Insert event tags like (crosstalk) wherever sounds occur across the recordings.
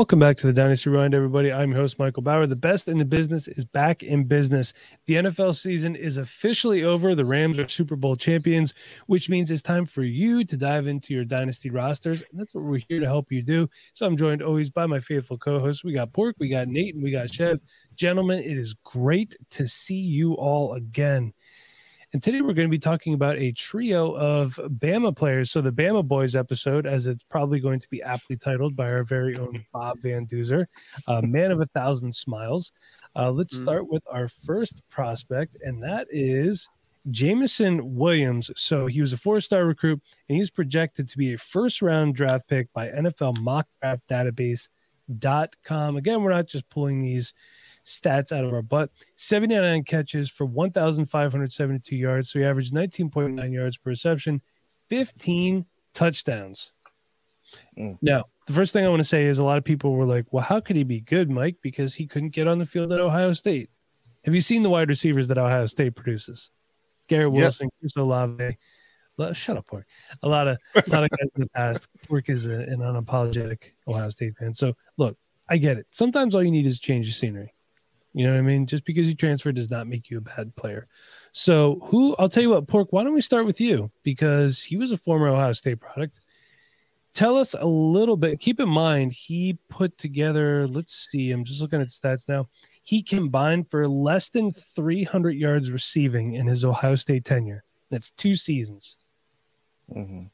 Welcome back to the Dynasty Rewind, everybody. I'm your host, Michael Bauer. The best in the business is back in business. The NFL season is officially over. The Rams are Super Bowl champions, which means it's time for you to dive into your Dynasty rosters. And that's what we're here to help you do. So I'm joined always by my faithful co hosts. We got Pork, we got Nate, and we got Chev. Gentlemen, it is great to see you all again. And today we're going to be talking about a trio of Bama players. So the Bama Boys episode, as it's probably going to be aptly titled by our very own (laughs) Bob Van Duzer, uh, man of a thousand smiles. Uh, let's Mm-hmm. start with our first prospect, and that is Jameson Williams. So he was a four-star recruit, and he's projected to be a first-round draft pick by NFL Mock Draft Database.com. Again, we're not just pulling these stats out of our butt. 79 catches for 1,572 yards. So he averaged 19.9 yards per reception, 15 touchdowns. Mm. Now, the first thing I want to say is a lot of people were like, well, how could he be good, Mike? Because he couldn't get on the field at Ohio State. Have you seen the wide receivers that Ohio State produces? Garrett Yep. Wilson, Chris Olave. Shut up, Pork. A lot of a lot of guys in the past. Pork is a, an unapologetic Ohio State fan. So look, I get it. Sometimes all you need is change of scenery. You know what I mean? Just because you transferred does not make you a bad player. So, who I'll tell you what, Pork, why don't we start with you? Because he was a former Ohio State product. Tell us a little bit. Keep in mind, he put together, let's see, I'm just looking at stats now. He combined for less than 300 yards receiving in his Ohio State tenure. That's two seasons. Mhm.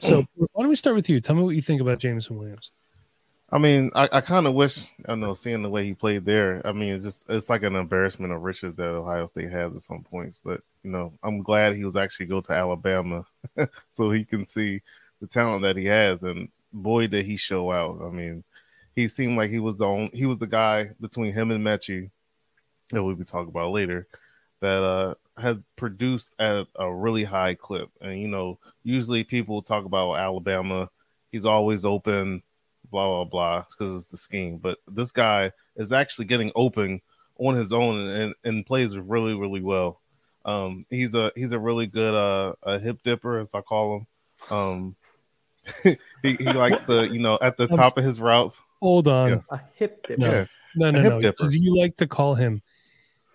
So, (clears throat) why don't we start with you? Tell me what you think about Jameson Williams. I mean, I, I kind of wish I know seeing the way he played there. I mean, it's just it's like an embarrassment of riches that Ohio State has at some points. But you know, I'm glad he was actually go to Alabama (laughs) so he can see the talent that he has. And boy, did he show out! I mean, he seemed like he was the only, he was the guy between him and Metchie that we'll be talking about later that uh has produced at a really high clip. And you know, usually people talk about Alabama. He's always open blah blah blah because it's the scheme. But this guy is actually getting open on his own and, and plays really really well. Um, he's a he's a really good uh a hip dipper as I call him. Um, (laughs) he he likes to you know at the top of his routes. Hold on. Yes. A hip dip. No. Yeah, No, no, A hip no. dipper. Because you like to call him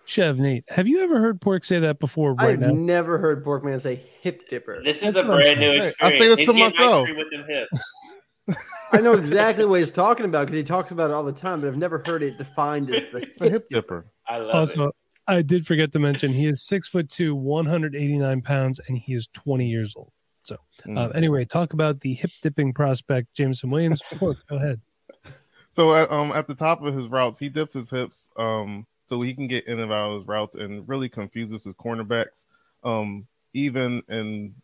Chev Nate. Have you ever heard Pork say that before? Right I've now, never heard Porkman say hip dipper. This is That's a brand new experience. I say this He's to getting myself. (laughs) ice cream with them hips. (laughs) I know exactly what he's talking about because he talks about it all the time, but I've never heard it defined as the a hip dipper. I love also, it. I did forget to mention he is six foot two, 189 pounds, and he is 20 years old. So, uh, Mm. anyway, talk about the hip dipping prospect, Jameson Williams. Pork, (laughs) go ahead. So at, um, at the top of his routes, he dips his hips um, so he can get in and out of his routes and really confuses his cornerbacks, um, even in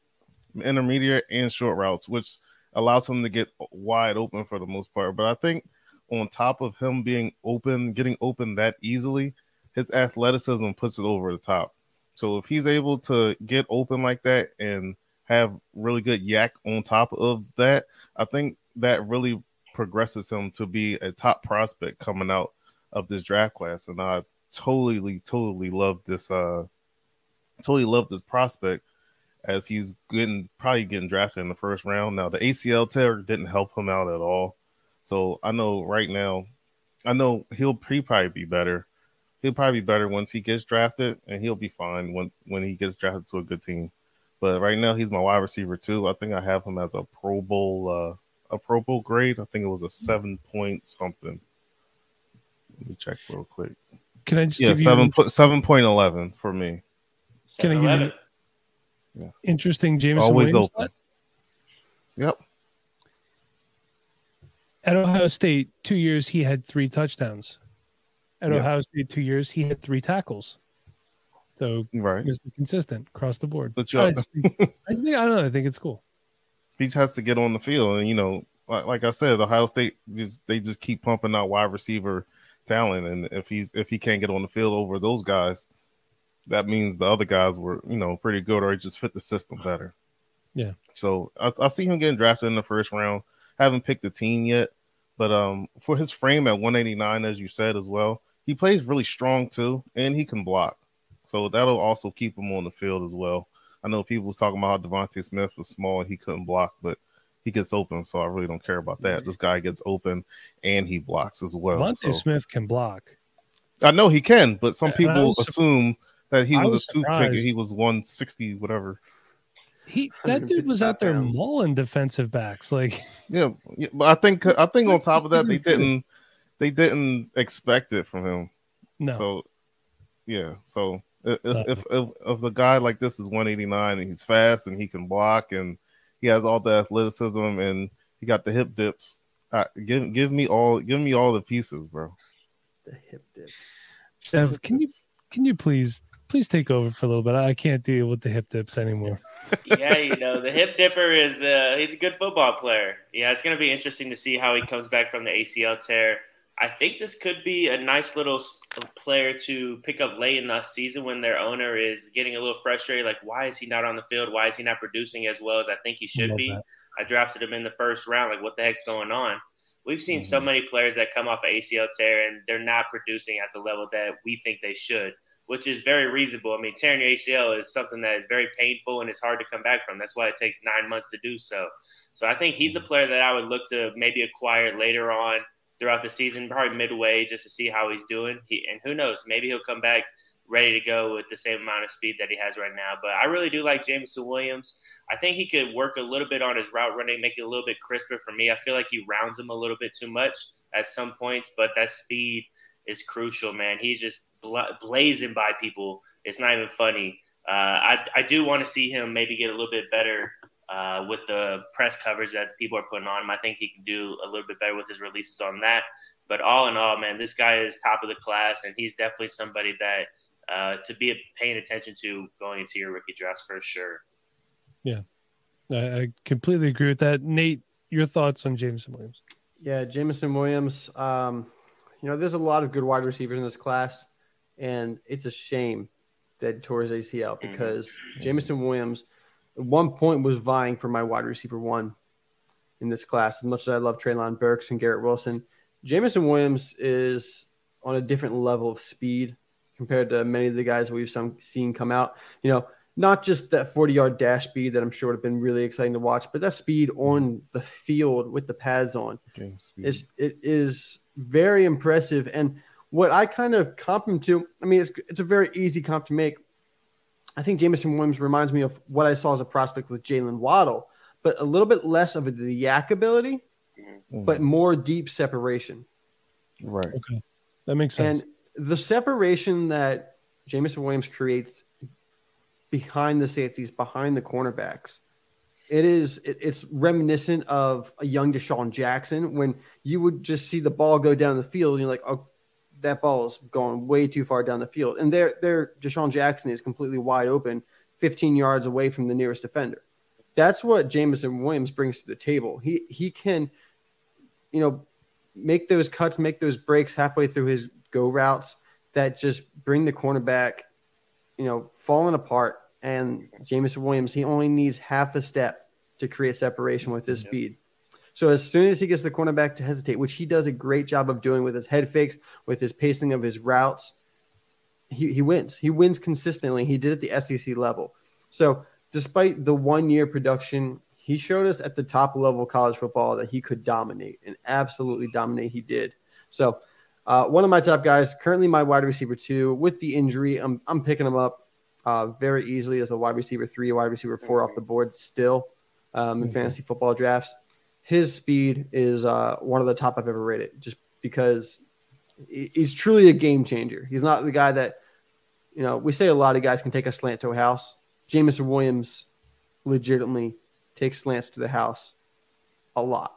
intermediate and short routes, which allows him to get wide open for the most part. But I think on top of him being open, getting open that easily, his athleticism puts it over the top. So if he's able to get open like that and have really good YAC on top of that, I think that really progresses him to be a top prospect coming out of this draft class. And I totally, totally love this. Uh, totally love this prospect as he's getting probably getting drafted in the first round. Now the ACL tear didn't help him out at all. So I know right now, I know he'll he probably be better. He'll probably be better once he gets drafted, and he'll be fine when when he gets drafted to a good team. But right now, he's my wide receiver too. I think I have him as a Pro Bowl uh, a Pro Bowl grade. I think it was a seven point something. Let me check real quick. Can I just Yeah, give you seven an seven point eleven for me. Can I give you- 7-Eleven. Yes. interesting Jameson Always Williams? open. Yep. At Ohio State, two years he had three touchdowns. At Yeah. Ohio State, two years, he had three tackles. So Right. Mr. Consistent across the board. But you- I, think, I just think I don't know. I think it's cool. he has to get on the field, and you know, like, like I said, Ohio State just they just keep pumping out wide receiver talent, and if he's if he can't get on the field over those guys, that means the other guys were you know pretty good or just fit the system better. Yeah. So I, I see him getting drafted in the first round. Haven't picked a team yet, but um, for his frame at 189, as you said as well, he plays really strong too, and he can block. So that'll also keep him on the field as well. I know people was talking about how DeVonta Smith was small and he couldn't block, but he gets open, so I really don't care about that. This guy gets open and he blocks as well. Devontae So- Smith can block. I know he can, but some people assume that he was, was a toothpick and he was 160, whatever. He that dude was out there pounds. mauling defensive backs. Like (laughs) Yeah, yeah, but I think I think on top of that they didn't they didn't expect it from him. no, So yeah, so if, Uh, if if if the guy like this is 189 and he's fast and he can block and he has all the athleticism and he got the hip dips, uh, give give me all give me all the pieces, bro. The hip dip. Chev, can you can you please please take over for a little bit? I can't deal with the hip dips anymore. (laughs) yeah, you know, the hip dipper is uh, he's a good football player. Yeah, it's going to be interesting to see how he comes back from the ACL tear. I think this could be a nice little player to pick up late in the season when their owner is getting a little frustrated. Like, why is he not on the field? Why is he not producing as well as I think he should be? that. I drafted him in the first round. Like, what the heck's going on? We've seen so Mhm. many players that come off of ACL tear and they're not producing at the level that we think they should, which is very reasonable. I mean, tearing your ACL is something that is very painful and it's hard to come back from. That's why it takes nine months to do so. So I think he's a mm-hmm. player that I would look to maybe acquire later on throughout the season, probably midway, just to see how he's doing. He, and who knows, maybe he'll come back ready to go with the same amount of speed that he has right now. But I really do like Jameson Williams. I think he could work a little bit on his route running, make it a little bit crisper for me. I feel like he rounds him a little bit too much at some points, but that speed is crucial, man. He's just bla- blazing by people. It's not even funny. Uh, I, I do want to see him maybe get a little bit better uh, with the press coverage that people are putting on him. I think he can do a little bit better with his releases on that. But all in all, man, this guy is top of the class, and he's definitely somebody that uh, to be paying attention to going into your rookie drafts for sure. I, I completely agree with that. Nate, your thoughts on Jameson Williams? Yeah, Jameson Williams. Um, you know, there's a lot of good wide receivers in this class, and it's a shame that his ACL mm-hmm. because mm-hmm. Jameson Williams at one point was vying for my wide receiver one in this class. As much as I love Treylon Burks and Garrett Wilson, Jameson Williams is on a different level of speed compared to many of the guys we've some, seen come out. You know, not just that 40 yard dash speed that I'm sure would have been really exciting to watch, but that speed on mm-hmm. the field with the pads on James. is it is very impressive. And what I kind of comp him to, I mean, it's it's a very easy comp to make. I think Jameson Williams reminds me of what I saw as a prospect with Jaylen Waddle, but a little bit less of the YAC ability, mm-hmm. but more deep separation. right. Okay, that makes sense. And the separation that Jameson Williams creates behind the safeties, behind the cornerbacks, it is it, it's reminiscent of a young DeSean Jackson when you would just see the ball go down the field and you're like, oh, that ball is going way too far down the field. And there, there, DeSean Jackson is completely wide open, 15 yards away from the nearest defender. That's what Jameson Williams brings to the table. He he can, you know, make those cuts, make those breaks halfway through his go routes that just bring the cornerback, you know, falling apart. And Jameson Williams, he only needs half a step to create separation with his speed. So as soon as he gets the cornerback to hesitate, which he does a great job of doing with his head fakes, with his pacing of his routes, he, he wins. He wins consistently. He did at the SEC level. So despite the one year production, he showed us at the top level of college football that he could dominate and absolutely dominate. He did. So uh, one of my top guys, currently my wide receiver two, with the injury, I'm, I'm picking him up uh, very easily as the wide receiver three, wide receiver four off the board still um, in fantasy football drafts. His speed is uh, one of the top I've ever rated, just because he's truly a game changer. He's not the guy that, you know, we say a lot of guys can take a slant to a house. Jameson Williams legitimately takes slants to the house a lot.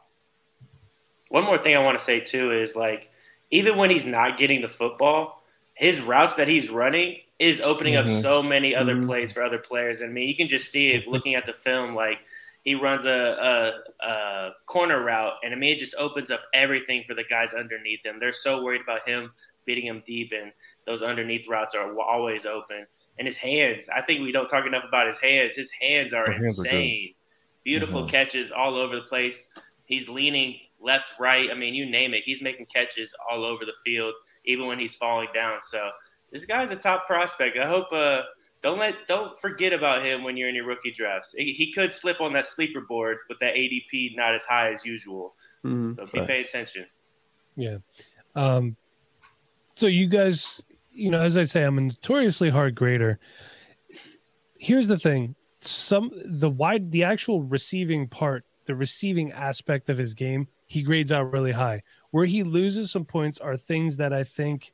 One more thing I want to say too is like even when he's not getting the football, his routes that he's running is opening Mhm. up so many other Mhm. plays for other players. I mean, you can just see it (laughs) looking at the film. Like he runs a, a, a corner route, and I mean, it just opens up everything for the guys underneath him. They're so worried about him beating him deep, and those underneath routes are always open. And his hands, I think we don't talk enough about his hands. His hands are The hands are good. insane. Beautiful Mhm. catches all over the place. He's leaning left, right. I mean, you name it. He's making catches all over the field, even when he's falling down. So this guy's a top prospect. I hope uh, don't let don't forget about him when you're in your rookie drafts. He, he could slip on that sleeper board with that ADP not as high as usual. Mhm. So be paying Facts. attention. Yeah. Um, so you guys, you know, as I say, I'm a notoriously hard grader. Here's the thing: some the wide, the actual receiving part, the receiving aspect of his game, he grades out really high. Where he loses some points are things that I think.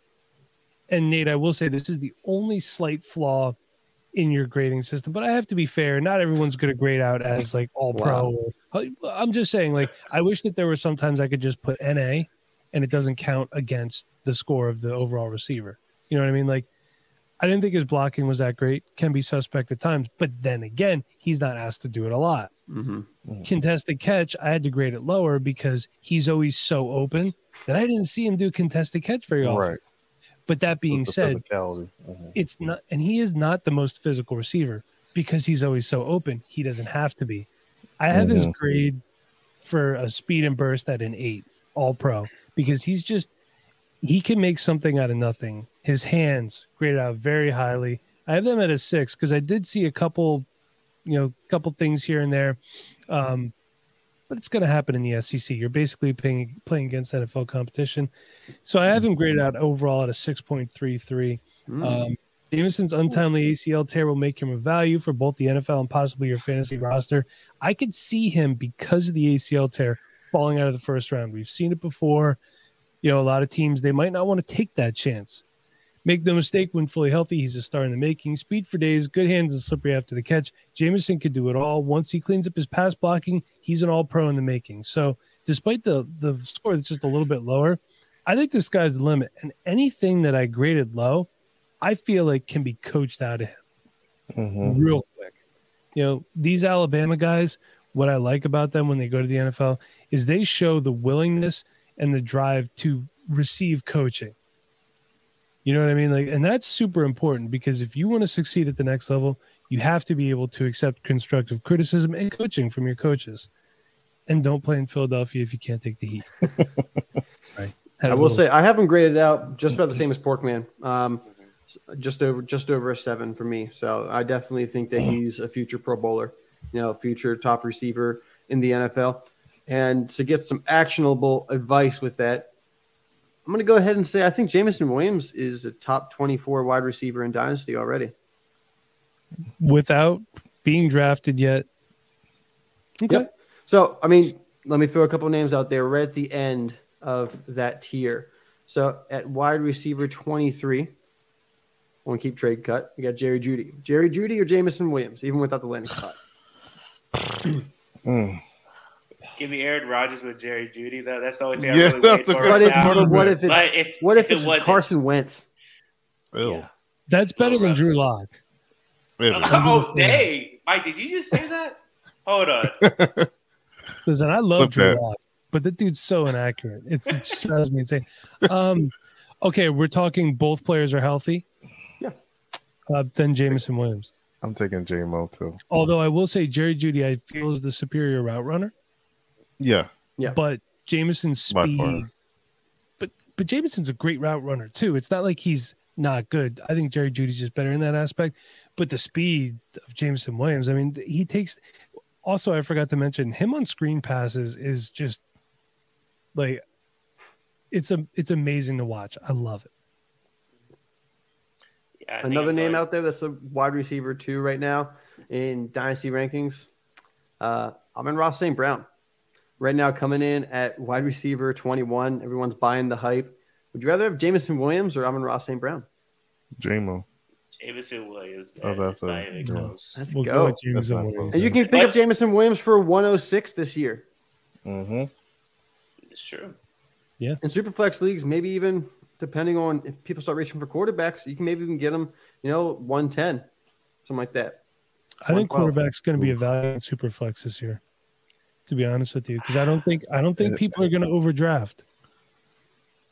And Nate, I will say this is the only slight flaw in your grading system, but I have to be fair. Not everyone's going to grade out as like all pro. I'm just saying, like, I wish that there were sometimes I could just put NA and it doesn't count against the score of the overall receiver. You know what I mean? Like, I didn't think his blocking was that great. Can be suspect at times, but then again, he's not asked to do it a lot. Mhm. Contested catch, I had to grade it lower because he's always so open that I didn't see him do contested catch very often. Right. But that being said. Mhm. it's not, and he is not the most physical receiver because he's always so open. He doesn't have to be. I have his Mhm. grade for a speed and burst at an eight, all pro, because he's just, he can make something out of nothing. His hands graded out very highly. I have them at a six because I did see a couple, you know, couple things here and there. Um, but it's going to happen in the SEC. You're basically playing playing against NFL competition. So I have him graded out overall at a 6.33. Mm. Um, Jameson's untimely ACL tear will make him a value for both the NFL and possibly your fantasy roster. I could see him because of the ACL tear falling out of the first round. We've seen it before. You know, a lot of teams they might not want to take that chance. Make no mistake, when fully healthy, he's a star in the making. Speed for days, good hands, and slippery after the catch. Jameson could do it all. Once he cleans up his pass blocking, he's an all pro in the making. So, despite the the score that's just a little bit lower, I think the sky's the limit. And anything that I graded low, I feel like can be coached out of him Mhm. real quick. You know, these Alabama guys, what I like about them when they go to the NFL is they show the willingness and the drive to receive coaching. You know what I mean? Like, and that's super important because if you want to succeed at the next level, you have to be able to accept constructive criticism and coaching from your coaches. And don't play in Philadelphia if you can't take the heat. (laughs) Sorry. I will little- say I have him graded out just about the same as Porkman. Um, just over just over a seven for me. So I definitely think that he's a future Pro Bowler, you know, future top receiver in the NFL. And to get some actionable advice with that, I'm going to go ahead and say I think Jameson Williams is a top 24 wide receiver in Dynasty already. without being drafted yet. Okay. Yep. So, I mean, let me throw a couple names out there. We're at the end of that tier. So, at wide receiver 23, want to keep trade cut. We got Jerry Jeudy. Jerry Jeudy or Jameson Williams, even without the landing spot. Mm. Give me Aaron Rodgers with Jerry Jeudy though. That's the only thing Yeah, I really that's the for. good What if, but what if it's But if- what if, if it's wasn't- Carson Wentz? Ew. Yeah. That's better than Drew Lock. Ew. Oh, dang. Mike, did you just say that? Hold on. (laughs) Listen, I love Flip Drew that. Lock, but the dude's so inaccurate. It's, it just drives me insane. Um, okay, we're talking both players are healthy. Yeah. Uh, then Jameson Williams. I'm taking JMO too. Although I will say Jerry Jeudy, I feel is the superior route runner, Yeah. Yeah. but Jameson's speed. But but Jameson's a great route runner too. It's not like he's not good. I think Jerry Jeudy's just better in that aspect. But the speed of Jameson Williams, I mean, he takes. Also, I forgot to mention him on screen passes is just like it's a it's amazing to watch. I love it. Yeah, I Another name going- out there that's a wide receiver too right now in dynasty rankings. Uh, Amon-Ra St. Brown. Right now, coming in at wide receiver 21. Everyone's buying the hype. Would you rather have Jameson Williams or Amon-Ra St. Brown? JMO. Jameson Williams. Oh, that's it's not a- even yeah. close. Let's We'll go, go. Jameson Williams. And you can pick up Jameson Williams for 106 this year. Mm-hmm. It's true. Yeah. In superflex leagues, maybe even depending on if people start reaching for quarterbacks, you can maybe even get them, you know, 110, something like that. I think 112. quarterback's going to be a value in superflex this year. To be honest with you, because I don't think I don't think people are going to overdraft.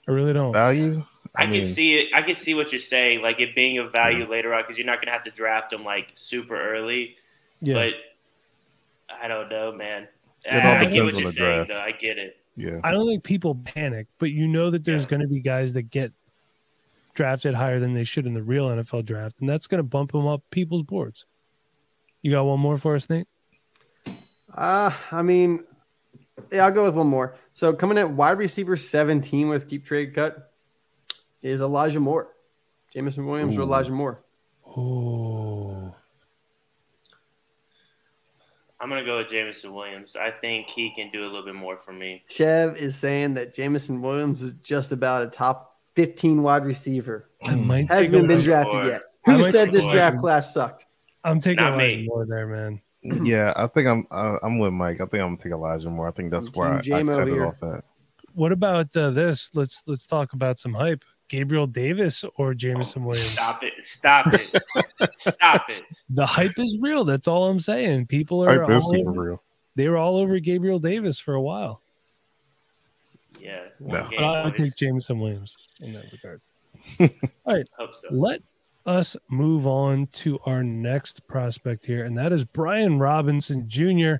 I really don't. Value. I, mean, can see it. I can see what you're saying, like it being of value later on, because you're not going to have to draft them like super early. Yeah, But I don't know, man. It all I, I get what on you're the saying, draft. though. I get it. Yeah. I don't think people panic, but you know that there's Yeah. going to be guys that get drafted higher than they should in the real NFL draft, and that's going to bump them up people's boards. You got one more for us, Nate? Uh, I mean, yeah, I'll go with one more. So coming at wide receiver 17 with keep trade cut is Elijah Moore. Jameson Williams or Elijah Moore. Oh, I'm gonna go with Jameson Williams. I think he can do a little bit more for me. Chev is saying that Jameson Williams is just about a top 15 wide receiver. I might take Hasn't even been drafted Moore. yet. Who said this draft class sucked? I'm taking Not Elijah me. Moore there, man. (clears throat) Yeah, I think I'm uh, I'm with Mike. I think I'm gonna take Elijah Moore. I think that's Team where I, I Jam cut over it off at. What about uh, this? Let's let's talk about some hype. Gabriel Davis or Jameson Williams? Stop it! Stop it! Stop it! (laughs) The hype is real. That's all I'm saying. People are this all over, real. they were all over Gabriel Davis for a while. Yeah, No. But I would take Jameson Williams in that regard. (laughs) Hope so. Let us move on to our next prospect here, and that is Brian Robinson Jr.,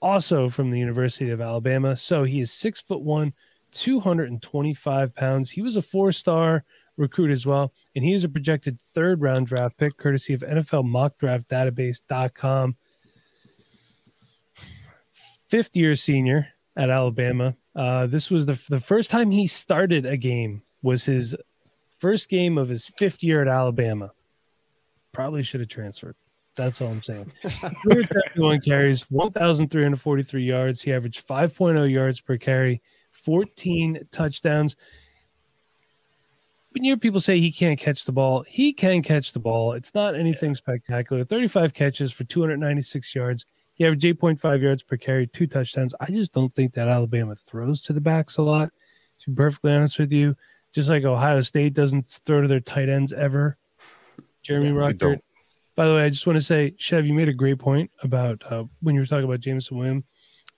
also from the University of Alabama. So he is six foot one, 225 pounds. He was a four star recruit as well, and he is a projected third round draft pick, courtesy of NFL mock draft database.com. Fifth year senior at Alabama. Uh, this was the, the first time he started a game was his first game of his fifth year at Alabama. Probably should have transferred. That's all I'm saying. (laughs) 371 carries, 1,343 yards. He averaged 5.0 yards per carry, 14 touchdowns. When you hear people say he can't catch the ball, he can catch the ball. It's not anything spectacular. 35 catches for 296 yards. He averaged 8.5 yards per carry, two touchdowns. I just don't think that Alabama throws to the backs a lot, to be perfectly honest with you. Just like Ohio State doesn't throw to their tight ends ever. Jeremy Yeah, they Ruckert. By the way, I just want to say, Chev, you made a great point about uh, when you were talking about Jameson Williams,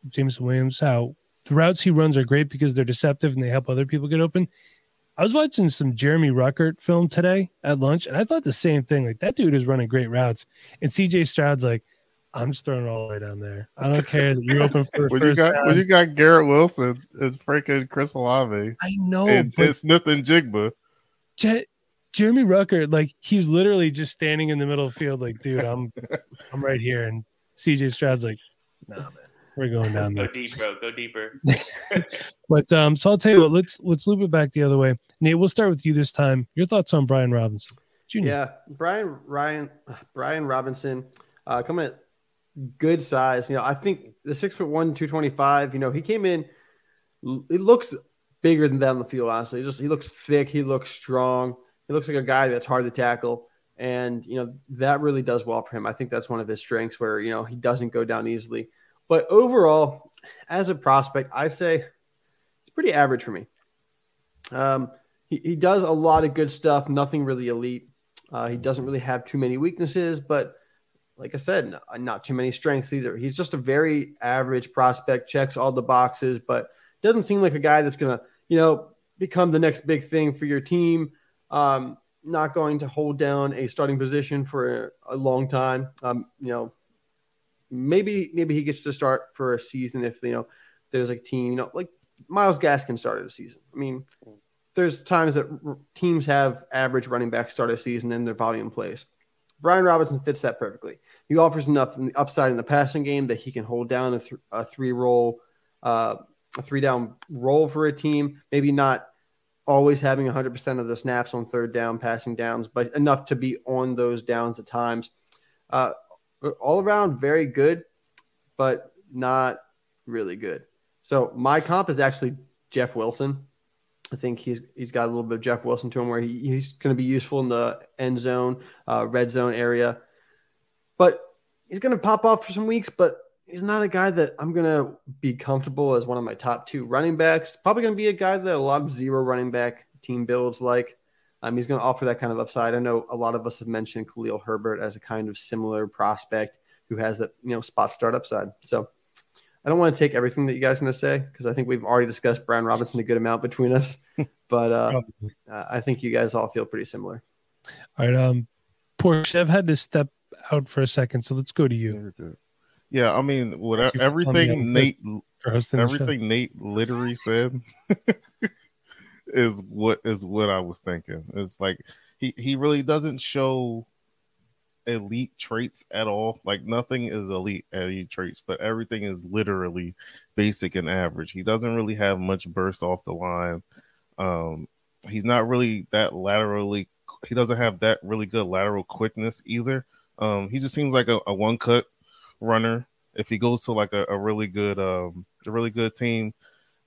Jameson Williams, how the routes he runs are great because they're deceptive and they help other people get open. I was watching some Jeremy Ruckert film today at lunch, and I thought the same thing. Like that dude is running great routes, and CJ Stroud's like, "I'm just throwing it all the way down there. I don't care that you're open for a (laughs) When you first got when you got Garrett Wilson and freaking Chris Olave I know, and, but and Smith-Njigba. Je- Jeremy Ruckert, like he's literally just standing in the middle of the field, like, dude, I'm, (laughs) I'm right here, and CJ Stroud's like, nah, man, we're going down there. Go there. deep, bro. Go deeper. (laughs) But um, so I'll tell you what, let's let's loop it back the other way. Nate, we'll start with you this time. Your thoughts on Brian Robinson Jr. Yeah, Brian Ryan Brian Robinson uh, coming at good size. You know, I think the six foot one, two twenty five. You know, he came in. It looks bigger than that on the field. Honestly, just he looks thick. He looks strong. He looks like a guy that's hard to tackle, and you know that really does well for him. I think that's one of his strengths, where you know he doesn't go down easily. But overall, as a prospect, I say it's pretty average for me. Um, he, he does a lot of good stuff, nothing really elite. Uh, he doesn't really have too many weaknesses, but like I said, not, not too many strengths either. He's just a very average prospect, checks all the boxes, but doesn't seem like a guy that's going to, you know, become the next big thing for your team. Um, not going to hold down a starting position for a, a long time. Um, you know, maybe maybe he gets to start for a season if you know there's a team, you know, like Myles Gaskin started a season. I mean, there's times that r- teams have average running back start a season and their volume plays. Brian Robinson fits that perfectly. He offers enough in the upside in the passing game that he can hold down a, th- a three roll, uh, a three down roll for a team. Maybe not always having 100% of the snaps on third down, passing downs, but enough to be on those downs at times. Uh, all around, very good, but not really good. So my comp is actually Jeff Wilson. I think he's he's got a little bit of Jeff Wilson to him, where he, he's going to be useful in the end zone, uh, red zone area. But he's going to pop off for some weeks. But he's not a guy that I'm gonna be comfortable as one of my top two running backs. Probably gonna be a guy that a lot of zero running back team builds like. Um, he's going to offer that kind of upside. I know a lot of us have mentioned Khalil Herbert as a kind of similar prospect who has that you know spot start upside. So I don't want to take everything that you guys are going to say because I think we've already discussed Brian Robinson a good amount between us, (laughs) but uh, uh, I think you guys all feel pretty similar. All right, um, poor Chev had to step out for a second, so let's go to you. Yeah, I mean, what everything Nate, everything Nate literally said (laughs) is what is what I was thinking. It's like he he really doesn't show elite traits at all. Like nothing is elite elite traits, but everything is literally basic and average. He doesn't really have much burst off the line. Um, he's not really that laterally. He doesn't have that really good lateral quickness either. Um, he just seems like a, a one cut runner. If he goes to like a, a really good, um, a really good team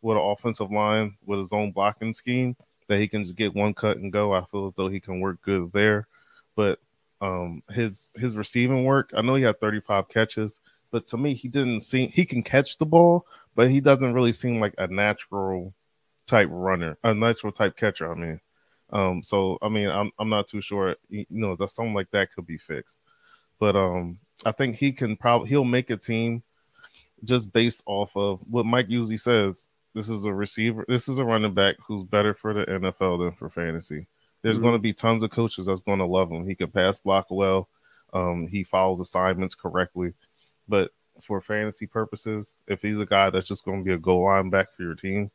with an offensive line with his own blocking scheme, that he can just get one cut and go. I feel as though he can work good there. But um his his receiving work. I know he had 35 catches, but to me, he didn't seem he can catch the ball, but he doesn't really seem like a natural type runner, a natural type catcher. I mean, um, so I mean, I'm I'm not too sure. You know, that something like that could be fixed, but um, I think he can probably he'll make a team just based off of what Mike usually says. This is a receiver. This is a running back who's better for the NFL than for fantasy. There's mm-hmm. going to be tons of coaches that's going to love him. He can pass block well. Um, he follows assignments correctly. But for fantasy purposes, if he's a guy that's just going to be a goal line back for your team,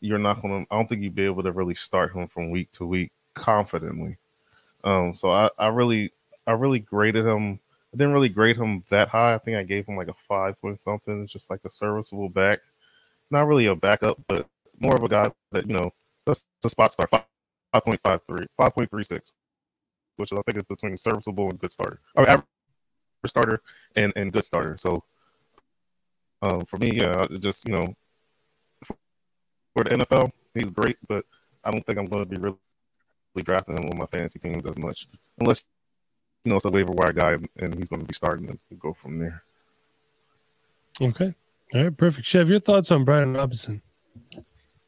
you're not going to. I don't think you'd be able to really start him from week to week confidently. Um, so I, I really, I really graded him. I didn't really grade him that high. I think I gave him like a five point something. It's just like a serviceable back, not really a backup, but more of a guy that you know that's a spot start. 5.53, 5.36, which I think is between serviceable and good starter. I mean, average starter and, and good starter. So um, for me, yeah, just, you know, for the NFL, he's great, but I don't think I'm going to be really drafting him on my fantasy teams as much, unless, you know, it's a waiver wire guy and he's going to be starting and go from there. Okay. All right, perfect. Chev, your thoughts on Brian Robinson?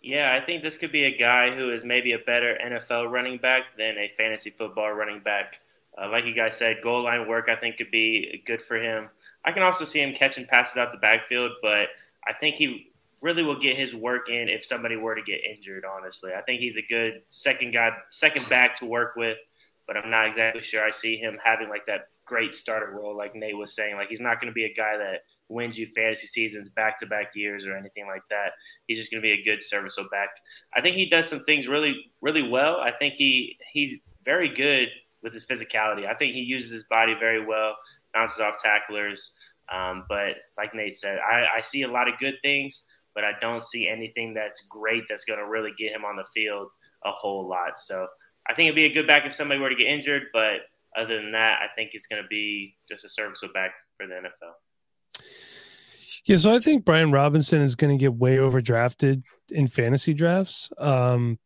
Yeah, I think this could be a guy who is maybe a better NFL running back than a fantasy football running back. Uh, like you guys said, goal line work I think could be good for him. I can also see him catching passes out the backfield, but I think he really will get his work in if somebody were to get injured. Honestly, I think he's a good second guy, second back to work with, but I'm not exactly sure I see him having like that great starter role, like Nate was saying. Like he's not going to be a guy that wins you fantasy seasons back to back years or anything like that. He's just going to be a good serviceable back. I think he does some things really, really well. I think he he's very good with his physicality. I think he uses his body very well, bounces off tacklers. Um, but like Nate said, I, I see a lot of good things, but I don't see anything that's great that's going to really get him on the field a whole lot. So I think it'd be a good back if somebody were to get injured, but other than that, I think it's going to be just a serviceable back for the NFL. Yeah, so I think Brian Robinson is going to get way overdrafted in fantasy drafts. Um,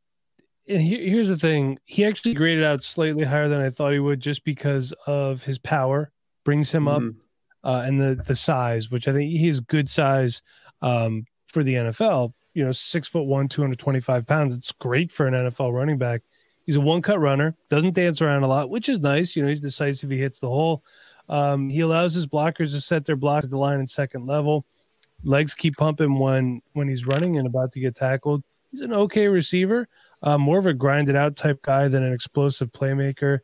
and he, here's the thing: he actually graded out slightly higher than I thought he would, just because of his power brings him mm-hmm. up, uh, and the the size, which I think he's good size um, for the NFL. You know, six foot one, two hundred twenty five pounds. It's great for an NFL running back. He's a one cut runner, doesn't dance around a lot, which is nice. You know, he's decisive. He hits the hole. Um, he allows his blockers to set their blocks at the line and second level. Legs keep pumping when when he's running and about to get tackled. He's an okay receiver, uh, more of a grinded out type guy than an explosive playmaker.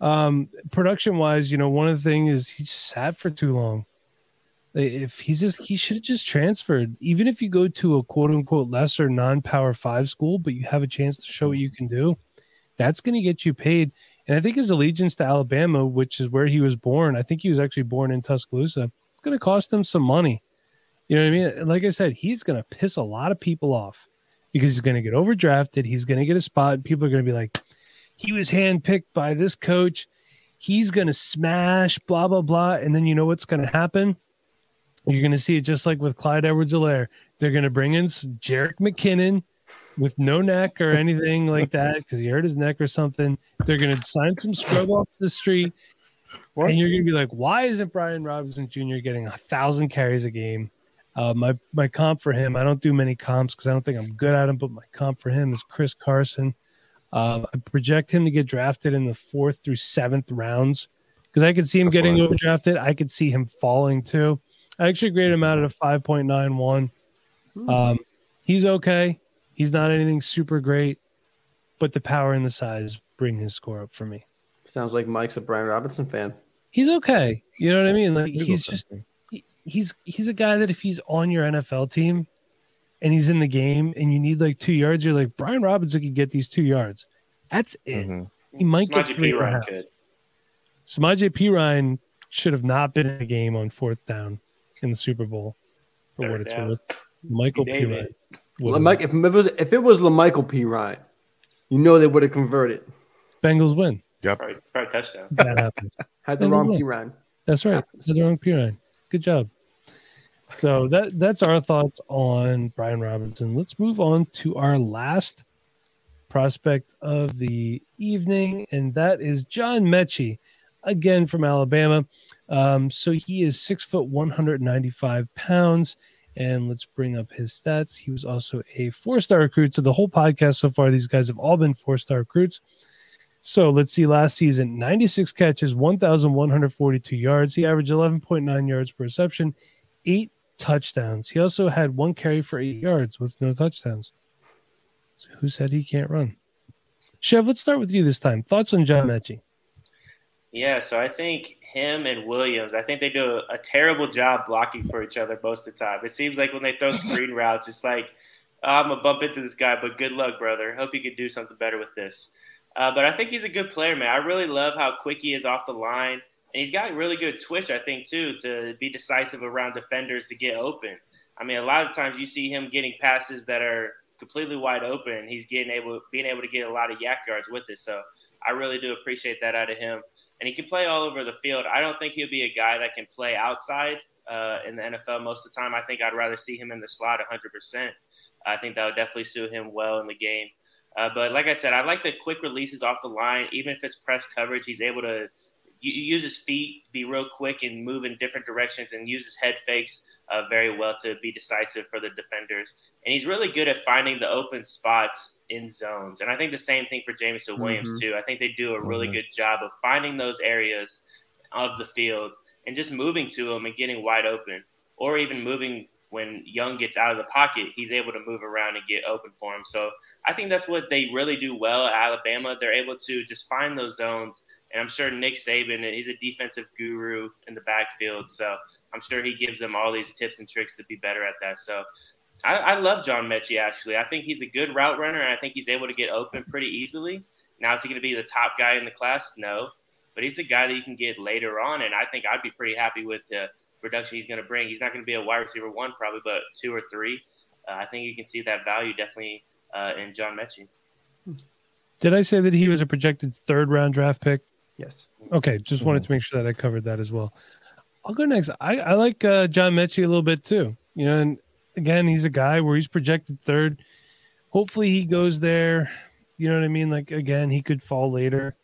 Um, production wise, you know, one of the things is he sat for too long. If he's just, he should have just transferred. Even if you go to a quote unquote lesser non power five school, but you have a chance to show what you can do, that's going to get you paid. And I think his allegiance to Alabama, which is where he was born, I think he was actually born in Tuscaloosa, it's going to cost him some money. You know what I mean? Like I said, he's going to piss a lot of people off because he's going to get overdrafted. He's going to get a spot. People are going to be like, he was handpicked by this coach. He's going to smash, blah, blah, blah. And then you know what's going to happen? You're going to see it just like with Clyde Edwards Helaire. They're going to bring in Jerick McKinnon with no neck or anything like that because he hurt his neck or something. They're going to sign some scrub off the street, What? And you're gonna be like, why isn't Brian Robinson Jr. getting a thousand carries a game? Uh, my my comp for him, I don't do many comps because I don't think I'm good at him. But my comp for him is Chris Carson. Uh, I project him to get drafted in the fourth through seventh rounds because I could see him That's getting fine. overdrafted. I could see him falling too. I actually graded him out at a five point nine one. Um, he's okay. He's not anything super great, but the power and the size bring his score up for me. Sounds like Mike's a Brian Robinson fan. He's okay. You know what I mean? Like He's he's just he- he's he's a guy that if he's on your NFL team and he's in the game and you need like two yards, you're like Brian Robinson can get these two yards. That's it. Mhm. He might get Samaje three and a Perine half. could. Samaje P. Ryan should have not been in the game on fourth down in the Super Bowl for what it's down. worth. Michael P. David. Ryan. Would Mike, if it was if it was LaMichael P. Ryan, you know they would have converted. Bengals win. Probably, probably touchdown. That happens. Had the They wrong will. P. Ryan. That's right. Said the wrong P. Ryan. Good job. So that that's our thoughts on Brian Robinson. Let's move on to our last prospect of the evening, and that is John Metchie, again from Alabama. Um, so he is six foot one hundred ninety five pounds. And let's bring up his stats. He was also a four star recruit. So the whole podcast so far, these guys have all been four star recruits. So let's see. Last season, 96 catches, 1,142 yards. He averaged 11.9 yards per reception, eight touchdowns. He also had one carry for eight yards with no touchdowns. So who said he can't run? Chev, let's start with you this time. Thoughts on John Metchie? Yeah, so I think him and Williams, I think they do a, a terrible job blocking for each other most of the time. It seems like when they throw screen (laughs) routes, it's like, "Oh, I'm going to bump into this guy, but good luck, brother. Hope you can do something better with this. Uh, but I think he's a good player, man. I really love how quick he is off the line. And he's got really good twitch, I think, too, to be decisive around defenders to get open. I mean, a lot of times you see him getting passes that are completely wide open. He's getting able, being able to get a lot of YAC yards with it. So I really do appreciate that out of him and he can play all over the field. I don't think he'll be a guy that can play outside uh, in the NFL most of the time. I think I'd rather see him in the slot 100%. I think that would definitely suit him well in the game. Uh, but like I said, I like the quick releases off the line. Even if it's press coverage, he's able to use his feet, be real quick, and move in different directions, and use his head fakes uh, very well to be decisive for the defenders. And he's really good at finding the open spots in zones. And I think the same thing for Jameson Williams, too. I think they do a really Mhm. good job of finding those areas of the field and just moving to them and getting wide open, or even moving when Young gets out of the pocket, he's able to move around and get open for him. So I think that's what they really do well at Alabama. They're able to just find those zones. And I'm sure Nick Saban, he's a defensive guru in the backfield. So I'm sure he gives them all these tips and tricks to be better at that. So I, I love John Metchie, actually. I think he's a good route runner, and I think he's able to get open pretty easily. Now, is he going to be the top guy in the class? No. But he's a guy that you can get later on, and I think I'd be pretty happy with the production he's going to bring. He's not going to be a wide receiver one, probably, but two or three. Uh, I think you can see that value definitely uh, in John Metchie. Did I say that he was a projected third round draft pick? Yes. Okay, just wanted to make sure that I covered that as well. I'll go next. I, I like uh, John Metchie a little bit too. You know, and again, he's a guy where he's projected third. Hopefully, he goes there. You know what I mean? Like again, he could fall later.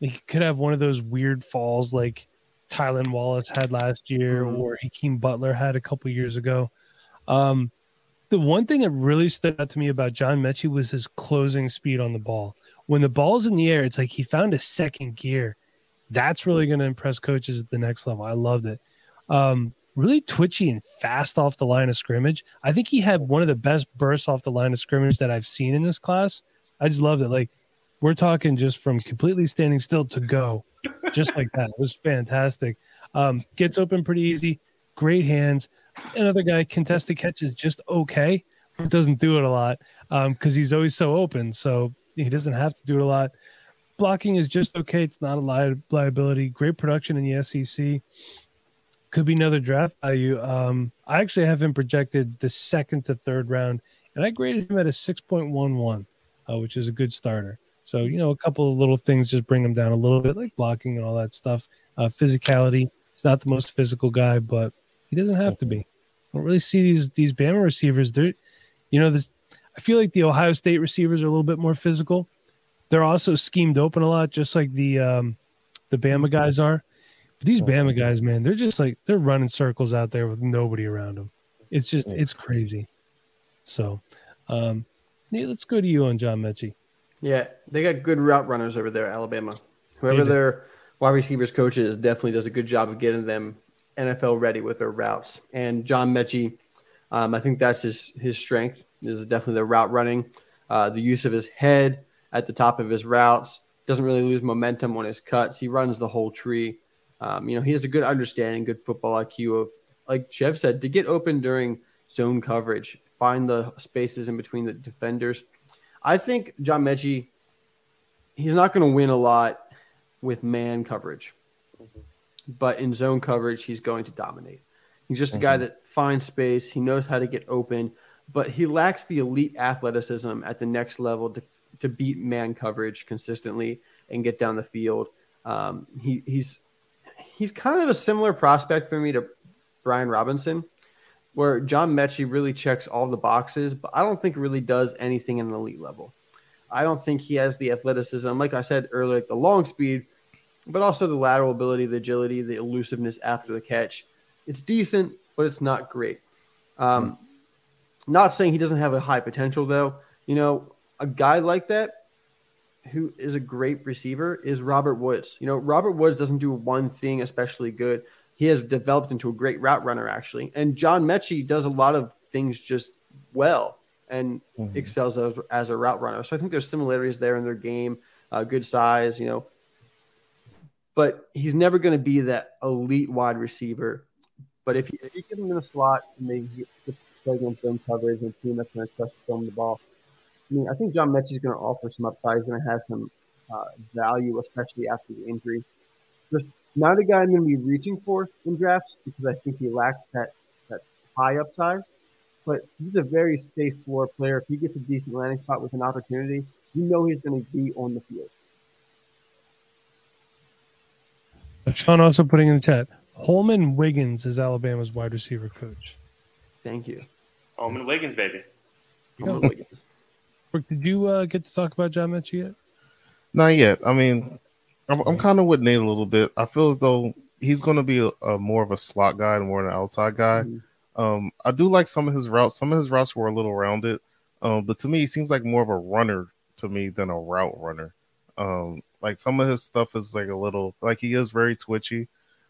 He could have one of those weird falls like Tylan Wallace had last year, Mhm. or Hakeem Butler had a couple years ago. Um, the one thing that really stood out to me about John Metchie was his closing speed on the ball. When the ball's in the air, it's like he found a second gear. That's really going to impress coaches at the next level. I loved it. Um, really twitchy and fast off the line of scrimmage. I think he had one of the best bursts off the line of scrimmage that I've seen in this class. I just loved it. Like we're talking just from completely standing still to go, just like that. It was fantastic. Um, gets open pretty easy. Great hands. Another guy contested catches just okay, but doesn't do it a lot because he's always so open. So he doesn't have to do it a lot. Blocking is just okay. It's not a li- liability. Great production in the SEC. Could be another draft value. Um, I actually have him projected the second to third round, and I graded him at a 6.11, uh, which is a good starter. So, you know, a couple of little things just bring him down a little bit, like blocking and all that stuff. Uh, physicality. He's not the most physical guy, but he doesn't have to be. I don't really see these these Bama receivers. They're, you know, this. I feel like the Ohio State receivers are a little bit more physical. They're also schemed open a lot, just like the um, the Bama guys are. But these Bama guys, man, they're just like they're running circles out there with nobody around them. It's just it's crazy. So, um, Nate, let's go to you on John Metchie. Yeah, they got good route runners over there, Alabama. Whoever their wide receivers coach is definitely does a good job of getting them NFL ready with their routes. And John Metchie, um, I think that's his his strength is definitely the route running, uh, the use of his head at the top of his routes. Doesn't really lose momentum on his cuts. He runs the whole tree. Um, you know, he has a good understanding, good football IQ of, like Jeff said, to get open during zone coverage, find the spaces in between the defenders. I think John Metchie, he's not going to win a lot with man coverage, but in zone coverage, he's going to dominate. He's just a guy that finds space. He knows how to get open, but he lacks the elite athleticism at the next level to, to beat man coverage consistently and get down the field. Um, he, he's he's kind of a similar prospect for me to Brian Robinson, where John Metchie really checks all the boxes, but I don't think really does anything in an elite level. I don't think he has the athleticism, like I said earlier, like the long speed, but also the lateral ability, the agility, the elusiveness after the catch. It's decent, but it's not great. Um, Not saying he doesn't have a high potential, though. You know, a guy like that who is a great receiver is Robert Woods. You know, Robert Woods doesn't do one thing especially good. He has developed into a great route runner, actually. And John Metchie does a lot of things just well and excels as, as a route runner. So I think there's similarities there in their game, uh, good size, you know. But he's never going to be that elite wide receiver. But if you, if you give him in a slot and they get play against zone coverage and a team that's going to trust to throw him the ball, I mean, I think John Metchie is going to offer some upside. He's going to have some uh, value, especially after the injury. Just not a guy I'm going to be reaching for in drafts because I think he lacks that that high upside. But he's a very safe floor player. If he gets a decent landing spot with an opportunity, you know he's going to be on the field. Sean also putting in the chat. Holmon Wiggins is Alabama's wide receiver coach. Thank you. Holmon Wiggins, baby. Holmon Wiggins. Brooke, did you uh, get to talk about John Metchie yet? Not yet. I mean, I'm, I'm kind of with Nate a little bit. I feel as though he's going to be a, a more of a slot guy and more of an outside guy. Mhm. Um, I do like some of his routes. Some of his routes were a little rounded, um, but to me, he seems like more of a runner to me than a route runner. Um, like some of his stuff is like a little like he is very twitchy,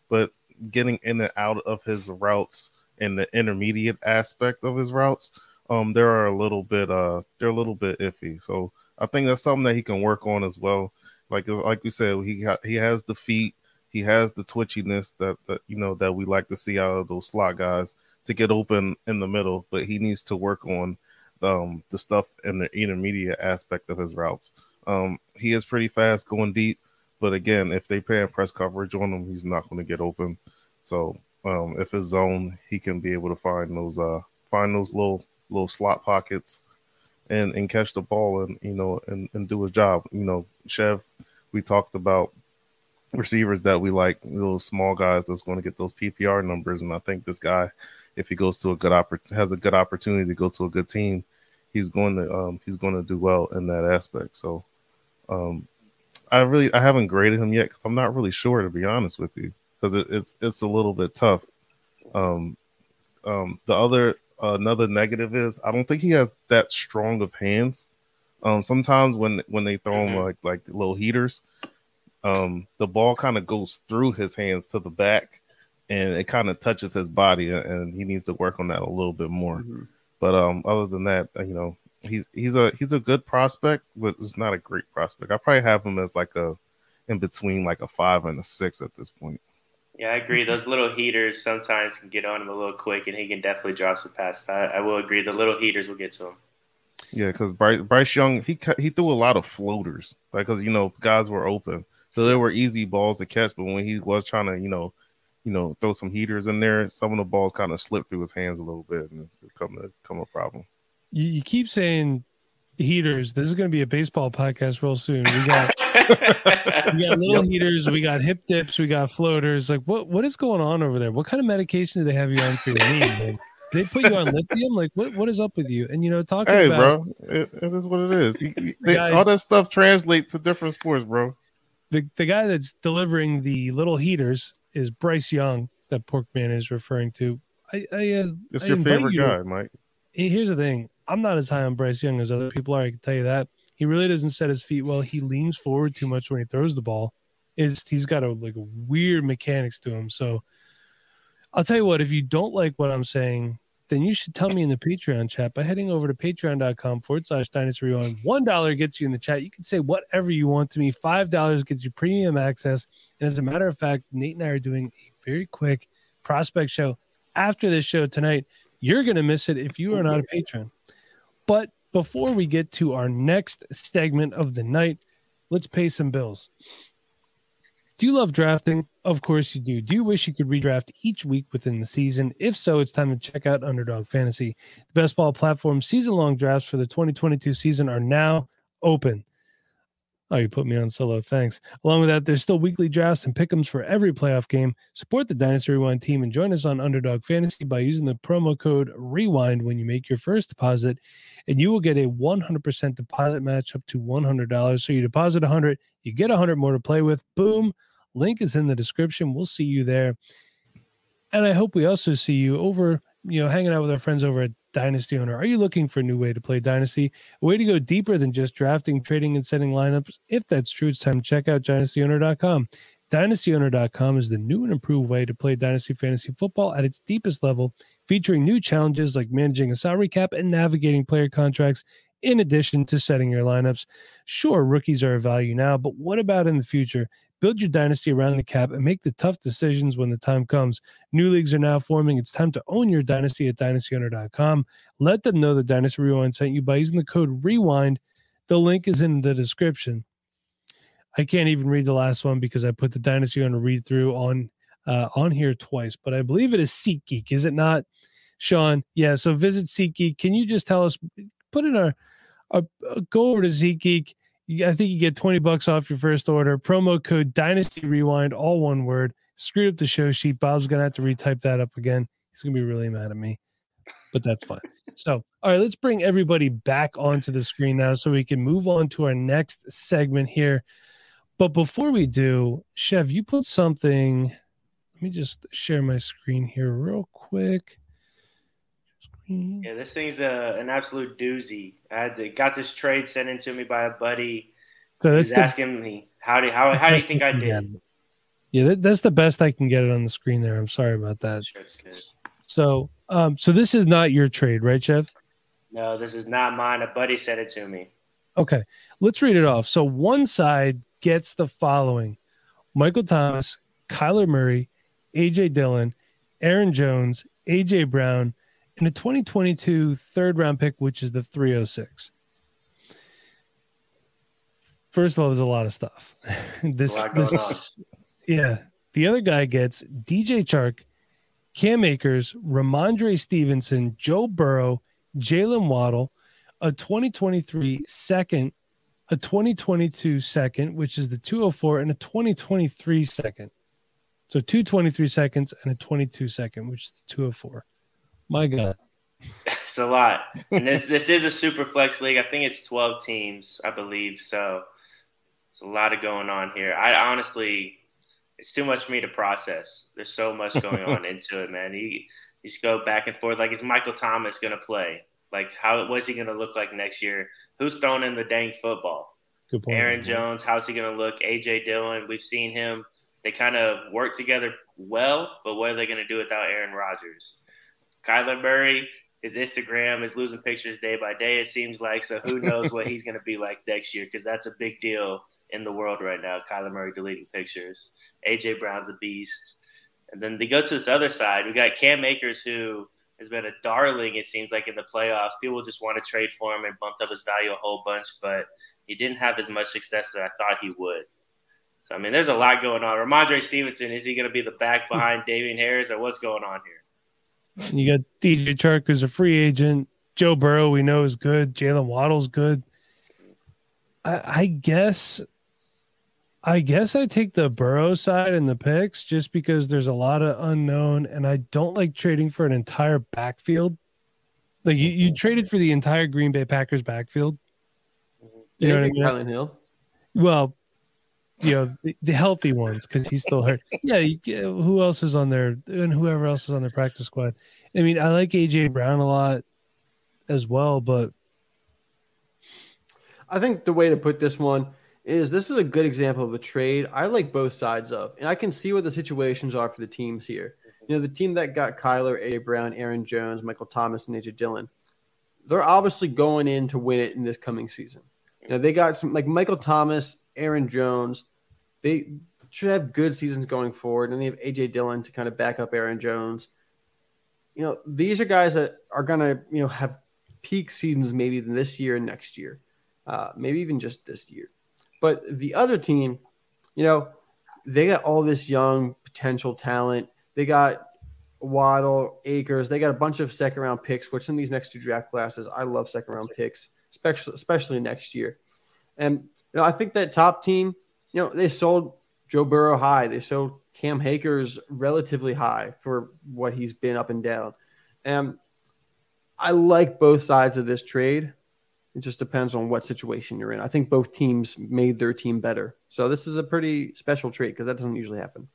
but getting in and out of his routes and the intermediate aspect of his routes, um, there are a little bit uh they're a little bit iffy. So I think that's something that he can work on as well. Like like we said, he ha- he has the feet, he has the twitchiness that that you know that we like to see out of those slot guys to get open in the middle, but he needs to work on um, the stuff in the intermediate aspect of his routes. Um, he is pretty fast going deep, but again, if they pay press coverage on him, he's not going to get open. So um, if his zone, he can be able to find those uh, find those little little slot pockets and and catch the ball and you know and, and do his job. You know, Chev, we talked about receivers that we like, those small guys that's going to get those PPR numbers, and I think this guy, if he goes to a good oppor- has a good opportunity to go to a good team, he's going to um, he's going to do well in that aspect. So, um, I really I haven't graded him yet because I'm not really sure to be honest with you because it, it's it's a little bit tough. Um, um, the other another negative is I don't think he has that strong of hands. Um, sometimes when when they throw him Mhm. like like little heaters, um, the ball kind of goes through his hands to the back, and it kind of touches his body, and- he needs to work on that a little bit more. Mhm. But um, other than that, uh, you know, he's he's a he's a good prospect, but it's not a great prospect. I probably have him as like a in between like a five and a six at this point. Yeah, I agree. Those little heaters sometimes can get on him a little quick, and he can definitely drop some passes. I, I will agree. The little heaters will get to him. Yeah, because Bryce, Bryce Young he he threw a lot of floaters, like because you know guys were open, so there were easy balls to catch. But when he was trying to you know, you know, throw some heaters in there, some of the balls kind of slipped through his hands a little bit, and it's become a become a problem. You, you keep saying heaters. This is going to be a baseball podcast real soon. We got (laughs) we got little heaters, we got hip dips, we got floaters. Like what what is going on over there? What kind of medication do they have you on for your knee? Man? They put you on lithium? Like what what is up with you? And you know, talking Hey, about bro, it, it is what it is. They- Guys- all that stuff translates to different sports, bro. the, the guy that's delivering the little heaters is Bryce Young that Porkman is referring to. I, I uh, It's I your favorite you to- guy, Mike. Here's the thing: I'm not as high on Bryce Young as other people are. I can tell you that he really doesn't set his feet well. He leans forward too much when he throws the ball. Is he's got a like weird mechanics to him. So I'll tell you what: if you don't like what I'm saying, then you should tell me in the Patreon chat by heading over to patreon.com forward slash dynasty rewind. One dollar gets you in the chat. You can say whatever you want to me. Five dollars gets you premium access. And as a matter of fact, Nate and I are doing a very quick prospect show after this show tonight. You're to miss it if you are not a patron. But before we get to our next segment of the night, let's pay some bills. Do you love drafting? Of course you do. Do you wish you could redraft each week within the season? If so, it's time to check out Underdog Fantasy. The best ball platform season long drafts for the 2022 season are now open. Oh, you put me on solo. Thanks. Along with that, there's still weekly drafts and pick'ems for every playoff game. Support the Dynasty Rewind team and join us on Underdog Fantasy by using the promo code REWIND when you make your first deposit, and you will get a 100% deposit match up to $100. So you deposit 100, you get 100 more to play with. Boom. Link is in the description. We'll see you there. And I hope we also see you over, you know, hanging out with our friends over at Dynasty Owner. Are you looking for a new way to play Dynasty? A way to go deeper than just drafting, trading, and setting lineups? If that's true, it's time to check out dynastyowner.com. DynastyOwner.com is the new and improved way to play Dynasty Fantasy Football at its deepest level, featuring new challenges like managing a salary cap and navigating player contracts, in addition to setting your lineups. Sure, rookies are a value now, but what about in the future? Build your dynasty around the cap and make the tough decisions when the time comes. New leagues are now forming. It's time to own your dynasty at dynastyowner.com. Let them know the Dynasty Rewind sent you by using the code REWIND. The link is in the description. I can't even read the last one because I put the Dynasty Owner read through on uh, on here twice, but I believe it is SeatGeek, is it not, Sean? Yeah. So visit SeatGeek. Can you just tell us? Put in our, our go over to SeatGeek. I think you get 20 bucks off your first order. Promo code Dynasty Rewind, all one word. Screwed up the show sheet. Bob's gonna have to retype that up again. He's gonna be really mad at me, but that's fine. So, all right, let's bring everybody back onto the screen now so we can move on to our next segment here. But before we do, Chev, you put something. Let me just share my screen here real quick. Screen. Yeah, this thing's a, an absolute doozy. I had to, got this trade sent in to me by a buddy. So He's the asking me how do how, how do you think I did? Yeah, that, that's the best I can get it on the screen there. I'm sorry about that. Sure. So, um, so this is not your trade, right, Chev? No, this is not mine. A buddy sent it to me. Okay, let's read it off. So one side gets the following: Michael Thomas, Kyler Murray, AJ Dillon, Aaron Jones, AJ Brown, and a 2022 third round pick, which is the 306. First of all, there's a lot of stuff. (laughs) this, A lot going this, yeah. The other guy gets DJ Chark, Cam Akers, Rhamondre Stevenson, Joe Burrow, Jaylen Waddle, a 2023 second, a 2022 second, which is the 204, and a 2023 second. So two 23 seconds and a 22 second, which is the 204. My God. It's a lot. And this this is a super flex league. I think it's 12 teams, I believe. So it's a lot of going on here. I honestly it's too much for me to process. There's so much going on (laughs) into it, man. You, you just go back and forth. Like, is Michael Thomas going to play? Like, how what's he going to look like next year? Who's throwing in the dang football? Good point. Aaron Jones, how's he going to look? AJ Dillon, we've seen him. They kind of work together well, but what are they going to do without Aaron Rodgers? Kyler Murray, his Instagram is losing pictures day by day, it seems like. So who knows what he's going to be like next year because that's a big deal in the world right now. Kyler Murray deleting pictures. AJ Brown's a beast. And then they go to this other side. We got Cam Akers, who has been a darling, it seems like, in the playoffs. People just want to trade for him and bumped up his value a whole bunch, but he didn't have as much success as I thought he would. So, I mean, there's a lot going on. Rhamondre Stevenson, is he going to be the back behind Damien Harris, or what's going on here? And you got DJ Chark, who's a free agent. Joe Burrow, we know is good. Jaylen Waddle's good. I, I guess, I guess I take the Burrow side in the picks just because there's a lot of unknown, and I don't like trading for an entire backfield. Like you, you traded for the entire Green Bay Packers backfield. You know what I mean? Hill. Well, you know the, the healthy ones because he's still hurt. (laughs) Yeah, you, who else is on there and whoever else is on the practice squad. I mean, I like AJ Brown a lot as well, but I think the way to put this one is this is a good example of a trade I like both sides of, and I can see what the situations are for the teams here. You know, the team that got Kyler, A. Brown, Aaron Jones, Michael Thomas, and AJ Dillon, they're obviously going in to win it in this coming season. You know, they got some like Michael Thomas, Aaron Jones, they should have good seasons going forward, and they have AJ Dillon to kind of back up Aaron Jones. You know, these are guys that are gonna, you know, have peak seasons maybe this year and next year uh, maybe even just this year. But the other team, you know, they got all this young potential talent. They got Waddle, Akers. They got a bunch of second round picks, which in these next two draft classes, I love second round picks, especially especially next year. And you know, I think that top team, you know, they sold Joe Burrow high. They sold Cam Akers relatively high for what he's been up and down. And I like both sides of this trade. It just depends on what situation you're in. I think both teams made their team better. So this is a pretty special trade because that doesn't usually happen.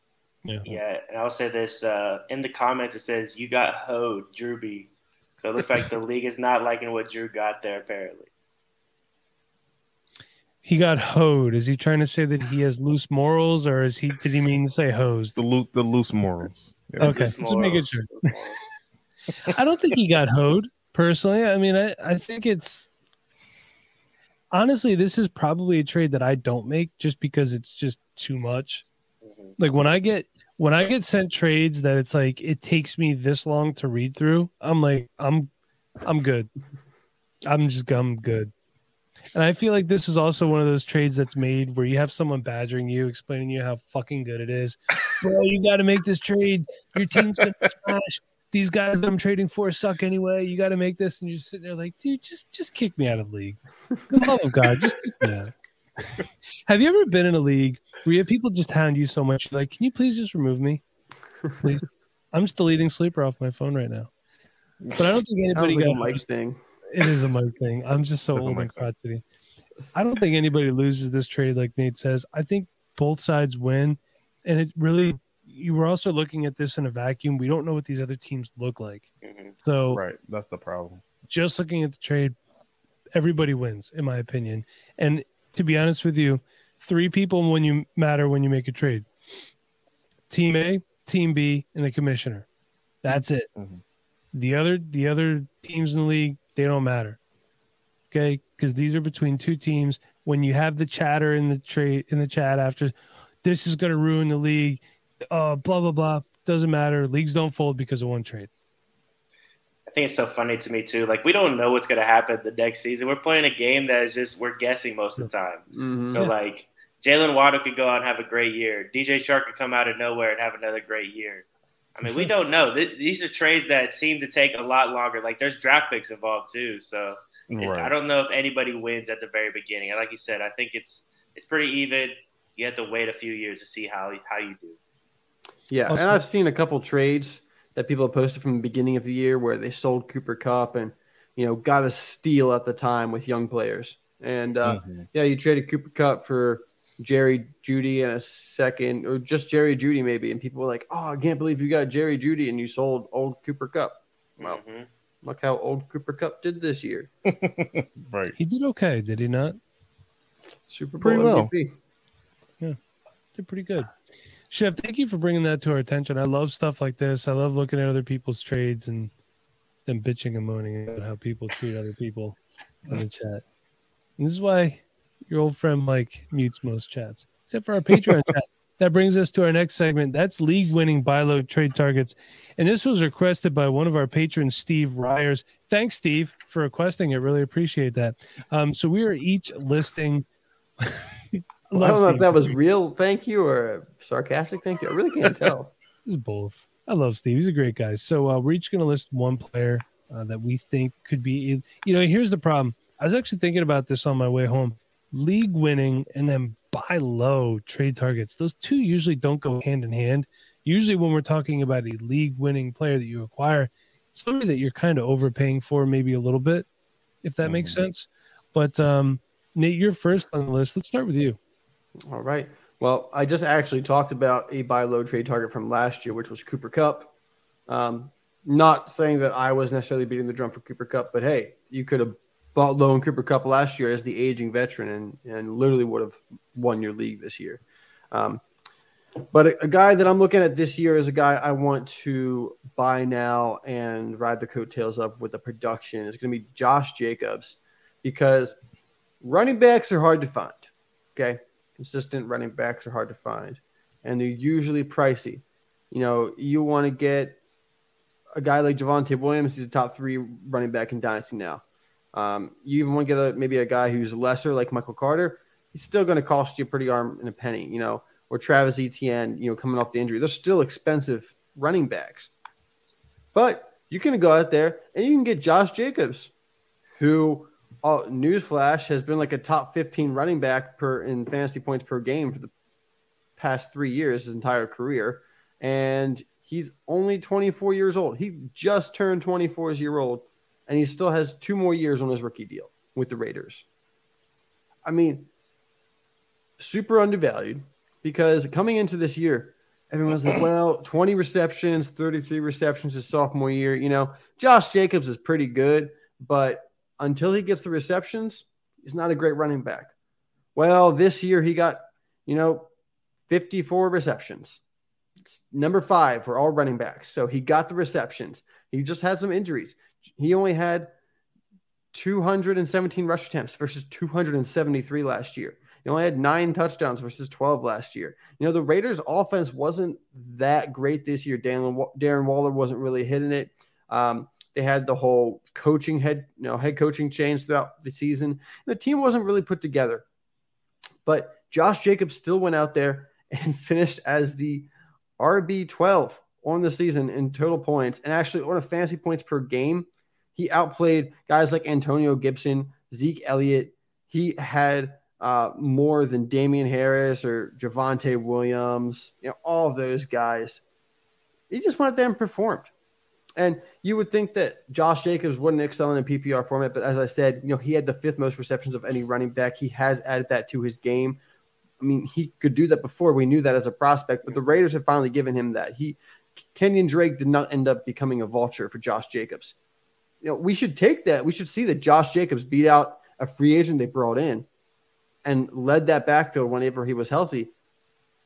yeah. Yeah, and I'll say this uh, in the comments. It says you got hoed, Drewby. So it looks like the (laughs) league is not liking what Drew got there. Apparently, He got hoed. Is he trying to say that he has loose morals, or is he? Did he mean to say hosed? The loose, the loose morals. Yeah. Okay, Loose just making morals. sure. (laughs) I don't think he got hoed personally. I mean, I, I think it's honestly, this is probably a trade that I don't make just because it's just too much. Mhm. Like when I get when I get sent trades that it's like it takes me this long to read through, I'm like, I'm I'm good. I'm just I'm good. And I feel like this is also one of those trades that's made where you have someone badgering you, explaining you how fucking good it is. Bro, you got to make this trade. Your team's gonna (laughs) smash. These guys that I'm trading for suck anyway. You got to make this, and you're sitting there like, dude, just just kick me out of the league. For the love of God, just kick me out. (laughs) have you ever been in a league where you have people just hound you so much? Like, can you please just remove me, please? (laughs) I'm just deleting sleeper off my phone right now. But I don't think anybody Sounds like got a Mike thing. It is a Mike thing. I'm just so That's old and crotchety. I don't think anybody loses this trade like Nate says. I think both sides win, and it really. You were also looking at this in a vacuum. We don't know what these other teams look like. Mhm. So Right. That's the problem. just looking at the trade, everybody wins, in my opinion. And to be honest with you, three people when you matter when you make a trade: Team A, Team B, and the commissioner. That's it. Mhm. The other the other teams in the league they don't matter. Okay, because these are between two teams. When you have the chatter in the trade in the chat after, this is going to ruin the league. Uh, blah blah blah. Doesn't matter. Leagues don't fold because of one trade. I think it's so funny to me too. Like we don't know what's going to happen the next season. We're playing a game that is just we're guessing most of the time. Mhm. So Yeah. like Jaylen Waddle could go out and have a great year. DJ Chark could come out of nowhere and have another great year. I mean, we don't know. Th- These are trades that seem to take a lot longer. Like there's draft picks involved too. So it- I don't know if anybody wins at the very beginning. And Like you said, I think it's it's pretty even. You have to wait a few years to see how how you do. Yeah, Also- and I've seen a couple trades that people have posted from the beginning of the year where they sold Cooper Kupp and you know got a steal at the time with young players. And uh, Mhm. yeah, you traded Cooper Kupp for Jerry Jeudy and a second, or just Jerry Jeudy maybe, and people were like, "Oh, I can't believe you got Jerry Jeudy and you sold old Cooper Kupp." Well, Mhm. look how old Cooper Kupp did this year. (laughs) Right. He did okay, did he not? Super Bowl Pretty well. MVP. did pretty good. Chev, thank you for bringing that to our attention. I love stuff like this. I love looking at other people's trades and them bitching and moaning about how people treat other people on the chat. And this is why your old friend Mike mutes most chats, except for our Patreon (laughs) chat. That brings us to our next segment. That's league winning buy low trade targets. And this was requested by one of our patrons, Steve Ryers. Thanks, Steve, for requesting it. Really appreciate that. Um, so we are each listing. (laughs) I don't know if that was real thank you or sarcastic thank you. I really can't tell. (laughs) Is both. I love Steve. He's a great guy. So uh, we're each going to list one player uh, that we think could be. You know, here's the problem. I was actually thinking about this on my way home. League winning and then buy low trade targets. Those two usually don't go hand in hand. Usually, when we're talking about a league winning player that you acquire, it's somebody that you're kind of overpaying for, maybe a little bit, if that makes Mhm. sense. But um, Nate, you're first on the list. Let's start with you. All right. Well, I just actually talked about a buy low trade target from last year, which was Cooper Kupp. Um, not saying that I was necessarily beating the drum for Cooper Kupp, but hey, you could have bought low in Cooper Kupp last year as the aging veteran and, and literally would have won your league this year. Um, but a, a, guy that I'm looking at this year is a guy I want to buy now and ride the coattails up with the production. It's going to be Josh Jacobs because running backs are hard to find. Okay. Consistent running backs are hard to find and they're usually pricey. You know, you want to get a guy like Javonte Williams, he's a top three running back in Dynasty now. Um, you even want to get a, maybe a guy who's lesser like Michael Carter. He's still going to cost you a pretty arm and a penny. You know, or Travis Etienne, you know, coming off the injury. They're still expensive running backs. But you can go out there and you can get Josh Jacobs, who uh, newsflash has been like a top 15 running back per in fantasy points per game for the past three years, his entire career. And he's only 24 years old. He just turned 24 year old, and he still has two more years on his rookie deal with the Raiders. I mean, super undervalued because coming into this year, everyone's like, well, 20 receptions, 33 receptions his sophomore year. You know, Josh Jacobs is pretty good, but until he gets the receptions, he's not a great running back. Well, this year he got, you know, 54 receptions. It's number five for all running backs. So he got the receptions. He just had some injuries. He only had 217 rush attempts versus 273 last year. He only had nine touchdowns versus 12 last year. You know, the Raiders' offense wasn't that great this year. Darren, Darren Waller wasn't really hitting it. Um, they had the whole coaching head, you know, head coaching change throughout the season. The team wasn't really put together. But Josh Jacobs still went out there (laughs) and finished as the RB12 on the season in total points and actually on a fantasy points per game. He outplayed guys like Antonio Gibson, Zeke Elliott. He had uh, more than Damien Harris or Javonte Williams, you know, all of those guys. He just there and performed. And you would think that Josh Jacobs wouldn't excel in a PPR format, but as I said, you know, he had the fifth most receptions of any running back. He has added that to his game. I mean, he could do that before. We knew that as a prospect, but the Raiders have finally given him that. He Kenyan Drake did not end up becoming a vulture for Josh Jacobs. You know, we should take that. We should see that Josh Jacobs beat out a free agent they brought in and led that backfield whenever he was healthy,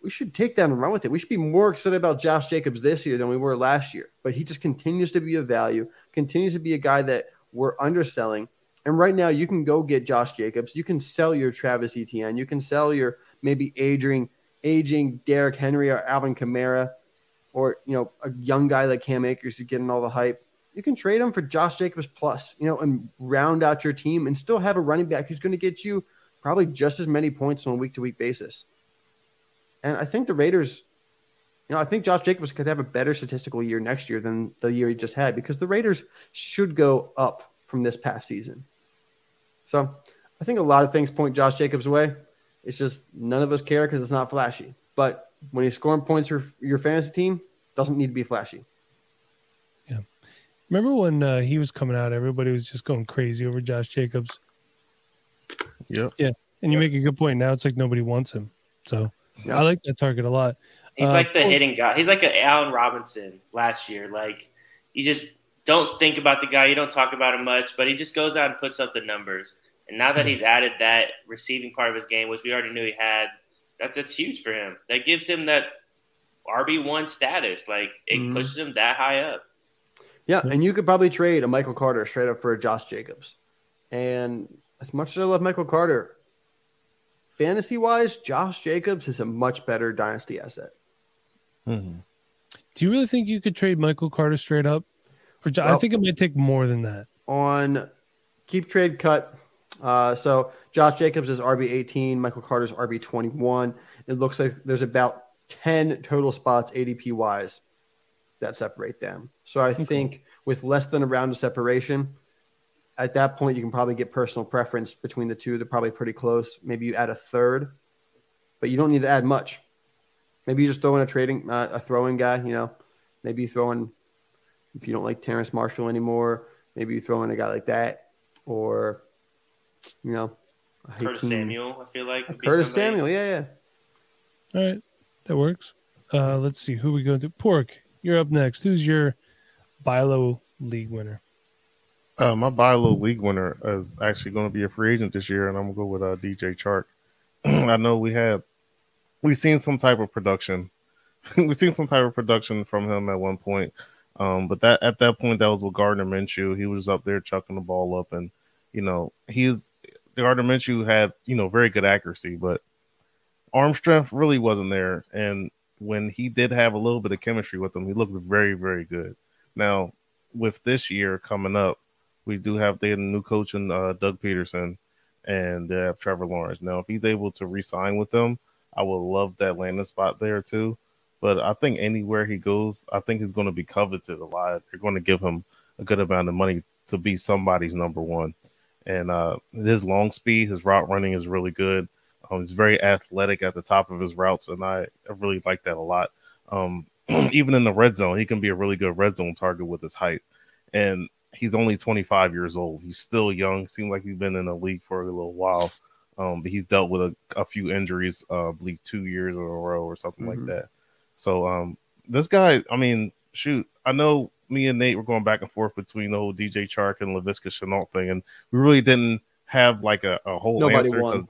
we should take that and run with it. We should be more excited about Josh Jacobs this year than we were last year. But he just continues to be a value, continues to be a guy that we're underselling. And right now, you can go get Josh Jacobs. You can sell your Travis Etienne. You can sell your maybe aging, aging Derrick Henry or Alvin Kamara, or you know a young guy like Cam Akers who's getting all the hype. You can trade him for Josh Jacobs plus, you know, and round out your team and still have a running back who's going to get you probably just as many points on a week to week basis. And I think the Raiders, you know, I think Josh Jacobs could have a better statistical year next year than the year he just had because the Raiders should go up from this past season. So I think a lot of things point Josh Jacobs' away. It's just none of us care because it's not flashy. But when he's scoring points for your fantasy team, doesn't need to be flashy. Yeah. Remember when uh, he was coming out, everybody was just going crazy over Josh Jacobs. Yeah. Yeah. And you make a good point. Now it's like nobody wants him. So yeah. I like that target a lot. He's uh, like the hitting guy. He's like an Allen Robinson last year. Like you just don't think about the guy. You don't talk about him much, but he just goes out and puts up the numbers. And now that he's added that receiving part of his game, which we already knew he had, that, that's huge for him. That gives him that RB one status. Like it mm-hmm. pushes him that high up. Yeah, and you could probably trade a Michael Carter straight up for a Josh Jacobs. And as much as I love Michael Carter, fantasy wise, Josh Jacobs is a much better dynasty asset. Mm-hmm. Do you really think you could trade Michael Carter straight up? For, well, I think it might take more than that. On keep trade cut. Uh, so Josh Jacobs is RB 18, Michael Carter's RB 21. It looks like there's about 10 total spots ADP wise that separate them. So I okay. think with less than a round of separation, at that point, you can probably get personal preference between the two. They're probably pretty close. Maybe you add a third, but you don't need to add much. Maybe you just throw in a trading, uh, a throwing guy. You know, maybe you throw in if you don't like Terrace Marshall anymore. Maybe you throw in a guy like that, or you know, Curtis Samuel. I feel like Curtis Samuel. Yeah, yeah. All right, that works. Uh, let's see who we go to. Pork, you're up next. Who's your Bilo League winner? Uh, my buy low league winner is actually going to be a free agent this year, and I'm gonna go with uh, DJ Chark. (clears throat) I know we had we've seen some type of production. (laughs) we've seen some type of production from him at one point, um, but that at that point that was with Gardner Minshew. He was up there chucking the ball up, and you know he's Gardner Minshew had you know very good accuracy, but arm strength really wasn't there. And when he did have a little bit of chemistry with him, he looked very very good. Now with this year coming up we do have they have a new coach in uh, Doug Pederson and they have Trevor Lawrence. Now, if he's able to re-sign with them, I would love that landing spot there too. But I think anywhere he goes, I think he's going to be coveted a lot. They're going to give him a good amount of money to be somebody's number one. And uh, his long speed, his route running is really good. Um, he's very athletic at the top of his routes, and I, I really like that a lot. Um, (clears throat) even in the red zone, he can be a really good red zone target with his height. And he's only 25 years old. He's still young. Seems like he's been in the league for a little while. Um, but he's dealt with a, a few injuries, uh, I believe two years in a row or something mm-hmm. like that. So um, this guy, I mean, shoot, I know me and Nate were going back and forth between the whole DJ Chark and Laviska Shenault thing, and we really didn't have like a, a whole nobody answer. Won.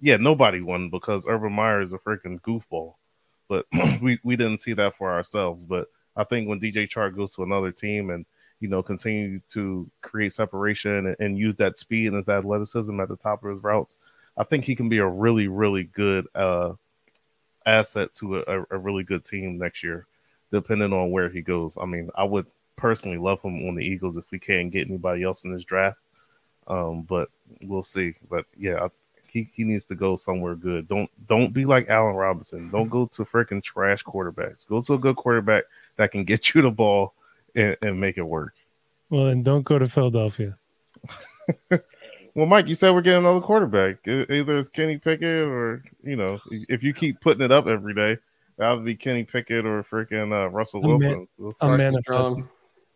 Yeah, nobody won because Urban Meyer is a freaking goofball. But (clears throat) we, we didn't see that for ourselves. But I think when DJ Chark goes to another team and you know, continue to create separation and, and, use that speed and his athleticism at the top of his routes, I think he can be a really, really good uh, asset to a, a, really good team next year, depending on where he goes. I mean, I would personally love him on the Eagles if we can't get anybody else in this draft, um, but we'll see. But yeah, he, he needs to go somewhere good. Don't don't be like Allen Robinson. Don't go to freaking trash quarterbacks. Go to a good quarterback that can get (laughs) you the ball and, and make it work. Well, then don't go to Philadelphia. (laughs) well, Mike, you said we're getting another quarterback. Either it's Kenny Pickett or you know, if you keep putting it up every day, that would be Kenny Pickett or freaking uh, Russell Wilson. I'm, manifesting,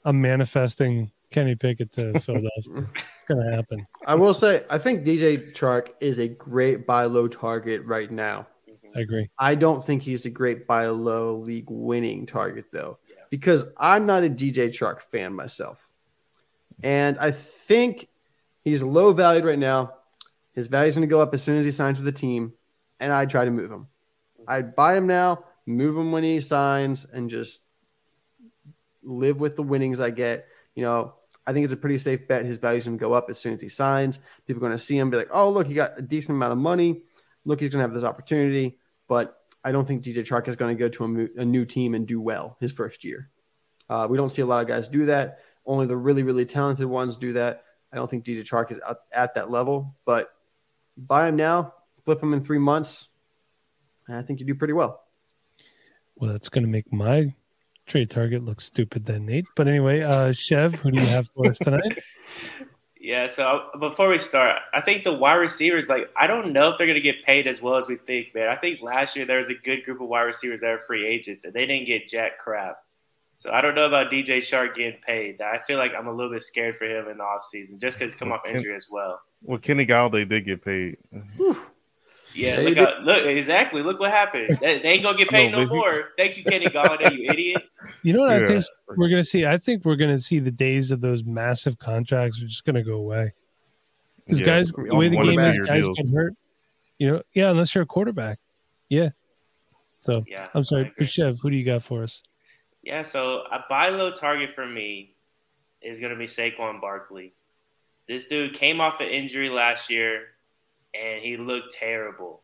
I'm manifesting Kenny Pickett to (laughs) Philadelphia. It's gonna happen. I will say, I think DJ Chark is a great buy low target right now. I agree. I don't think he's a great buy low league winning target though because I'm not a DJ Chark fan myself. And I think he's low valued right now. His value is going to go up as soon as he signs with the team. And I try to move him. I'd buy him now, move him when he signs, and just live with the winnings I get. You know, I think it's a pretty safe bet. His value's going to go up as soon as he signs. People are going to see him, be like, oh, look, he got a decent amount of money. Look, he's going to have this opportunity. But I don't think DJ Chark is going to go to a, a, new team and do well his first year. Uh, we don't see a lot of guys do that. Only the really, really talented ones do that. I don't think DJ Chark is at, at that level, but buy him now, flip him in three months, and I think you do pretty well. Well, that's going to make my trade target looks stupid then, Nate. But anyway, uh, Chev, who do you have for us tonight? (laughs) Yeah, so before we start, I think the wide receivers, like, I don't know if they're going to get paid as well as we think, man. I think last year there was a good group of wide receivers that are free agents, and they didn't get jack crap. So I don't know about DJ Chark getting paid. I feel like I'm a little bit scared for him in the offseason just because he's come off injury as well. Well, Kenny Golladay did get paid. Whew. Yeah, look, out, look, exactly. Look what happens. They, they ain't gonna get paid no, no more. Thank you, Kenny Golladay, you (laughs) idiot. You know what yeah. I think we're gonna see? I think we're gonna see the days of those massive contracts are just gonna go away. Because yeah. guys, the way the game is, guys deals. get hurt. You know, yeah, unless you're a quarterback. Yeah. So yeah, I'm sorry, Chev, who do you got for us? Yeah, so a buy low target for me is gonna be Saquon Barkley. This dude came off an injury last year and he looked terrible.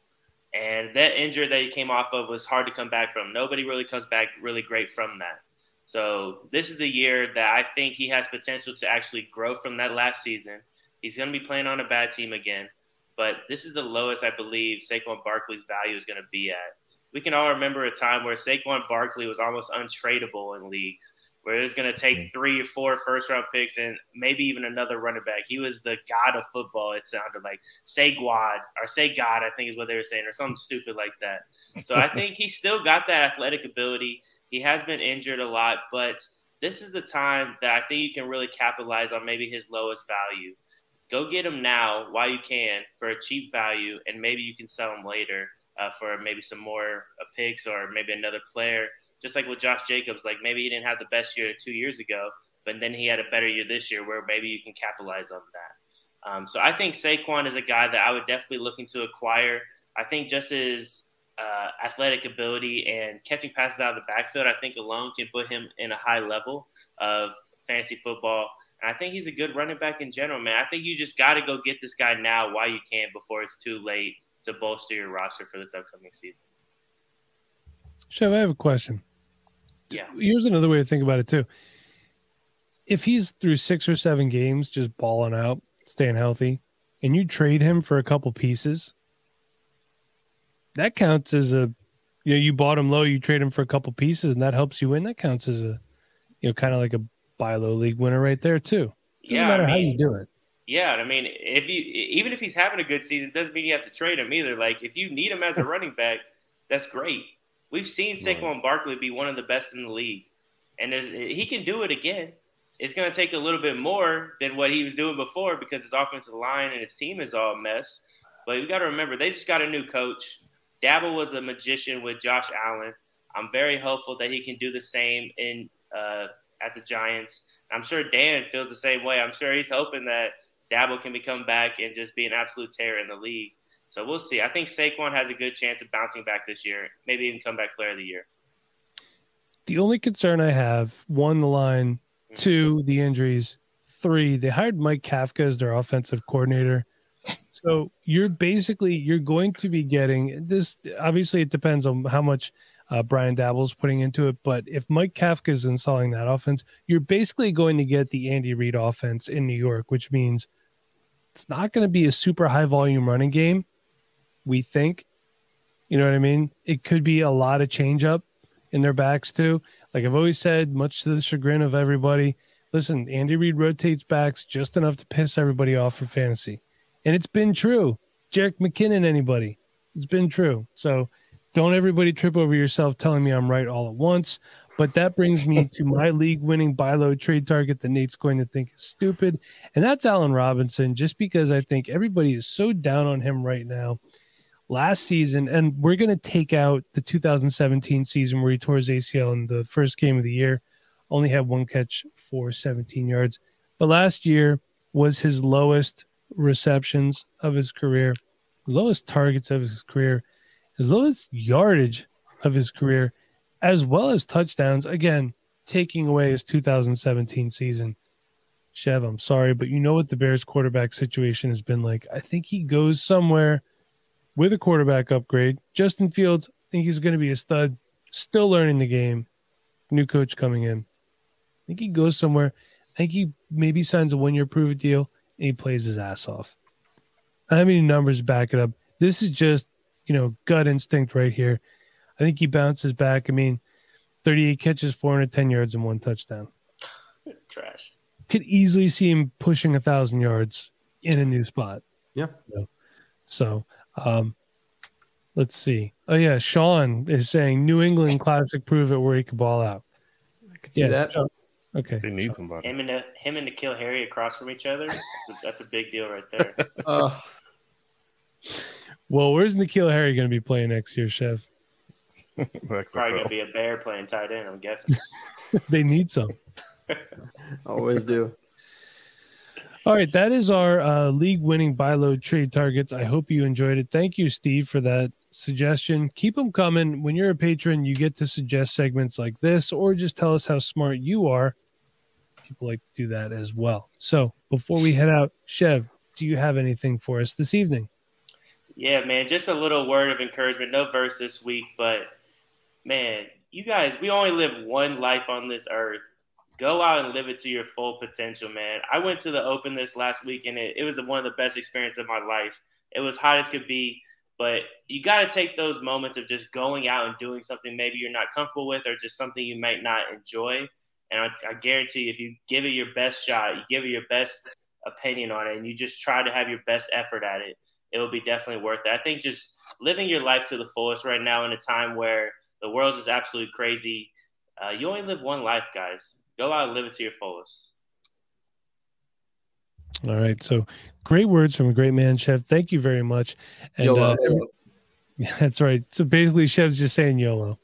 And that injury that he came off of was hard to come back from. Nobody really comes back really great from that. So this is the year that I think he has potential to actually grow from that last season. He's going to be playing on a bad team again, but this is the lowest I believe Saquon Barkley's value is going to be at. We can all remember a time where Saquon Barkley was almost untradeable in leagues where it was going to take three or four first round picks and maybe even another running back. He was the god of football. It sounded like say God or say God, I think is what they were saying, or something stupid like that. So I (laughs) think he's still got that athletic ability. He has been injured a lot, but this is the time that I think you can really capitalize on maybe his lowest value. Go get him now while you can for a cheap value, and maybe you can sell him later. uh, for maybe some more uh, picks or maybe another player. Just like with Josh Jacobs, like maybe he didn't have the best year two years ago, but then he had a better year this year where maybe you can capitalize on that. Um, so I think Saquon is a guy that I would definitely looking to acquire. I think just his uh, athletic ability and catching passes out of the backfield, I think alone can put him in a high level of fantasy football. And I think he's a good running back in general, man. I think you just got to go get this guy now while you can before it's too late to bolster your roster for this upcoming season. Chev, I have a question. Yeah. Here's another way to think about it too. If he's through six or seven games just balling out, staying healthy, and you trade him for a couple pieces, that counts as a you know, you bought him low, you trade him for a couple pieces, and that helps you win. That counts as a you know, kind of like a buy low league winner right there too. Doesn't Yeah, matter I how you do it. Yeah, I mean, if you even if he's having a good season, doesn't mean you have to trade him either. Like if you need him as a (laughs) running back, that's great. We've seen Right. Saquon Barkley be one of the best in the league, and he can do it again. It's going to take a little bit more than what he was doing before because his offensive line and his team is all a mess. But you got to remember, they just got a new coach. Daboll was a magician with Josh Allen. I'm very hopeful that he can do the same in uh, at the Giants. I'm sure Dan feels the same way. I'm sure he's hoping that Daboll can become back and just be an absolute terror in the league. So we'll see. I think Saquon has a good chance of bouncing back this year, maybe even come back player of the year. The only concern I have, one, the line, two, the injuries, three, they hired Mike Kafka as their offensive coordinator. So you're basically you're going to be getting this. Obviously, it depends on how much uh, Brian Daboll's putting into it. But if Mike Kafka is installing that offense, you're basically going to get the Andy Reid offense in New York, which means it's not going to be a super high volume running game. We think, you know what I mean. It could be a lot of change up in their backs too. Like I've always said, much to the chagrin of everybody. Listen, Andy Reid rotates backs just enough to piss everybody off for fantasy, and it's been true. Jerick McKinnon, anybody, it's been true. So don't everybody trip over yourself telling me I'm right all at once. But that brings me to (laughs) my league winning buy low trade target that Nate's going to think is stupid. And that's Allen Robinson, just because I think everybody is so down on him right now. Last season, and we're going to take out the 2017 season where he tore his ACL in the first game of the year, only had one catch for 17 yards. But last year was his lowest receptions of his career, lowest targets of his career, his lowest yardage of his career, as well as touchdowns. Again, taking away his 2017 season. Chev, I'm sorry, but you know what the Bears quarterback situation has been like. I think he goes somewhere with a quarterback upgrade. Justin Fields, I think he's going to be a stud, still learning the game. New coach coming in. I think he goes somewhere. I think he maybe signs a one year prove it deal and he plays his ass off. I have any numbers to back it up. This is just, you know, gut instinct right here. I think he bounces back. I mean, 38 catches, 410 yards, and one touchdown. Trash. Could easily see him pushing a thousand yards in a new spot. Yeah. So, um, let's see. Oh yeah, Sean is saying New England Classic prove it where he could ball out. I could see Yeah, that. Sean. Okay. They need somebody. Him and the, him and N'Keal Harry across from each other. (laughs) That's a big deal right there. (laughs) Uh, Well, where's N'Keal Harry going to be playing next year, Chev? (laughs) Probably gonna be a bear playing tight end. I'm guessing. they need some. always do. All right, that is our uh, league winning buy low trade targets. I hope you enjoyed it. Thank you, Steve, for that suggestion. Keep them coming. When you're a patron, you get to suggest segments like this or just tell us how smart you are. People like to do that as well. So before we head out, Chev, do you have anything for us this evening? Yeah, man, just a little word of encouragement. No verse this week, but man, you guys, we only live one life on this earth. Go out and live it to your full potential, man. I went to the Open this last week, and it, it was the, one of the best experiences of my life. It was hot as could be, but you got to take those moments of just going out and doing something maybe you're not comfortable with or just something you might not enjoy. And I, I guarantee if you give it your best shot, you give it your best opinion on it, and you just try to have your best effort at it, it will be definitely worth it. I think just living your life to the fullest right now in a time where the world is absolutely crazy. Uh, you only live one life, guys. Go out and live it to your fullest. All right. So great words from a great man, Chev. Thank you very much. And YOLO. uh, Yeah, (laughs) that's right. So basically, Chev's just saying YOLO.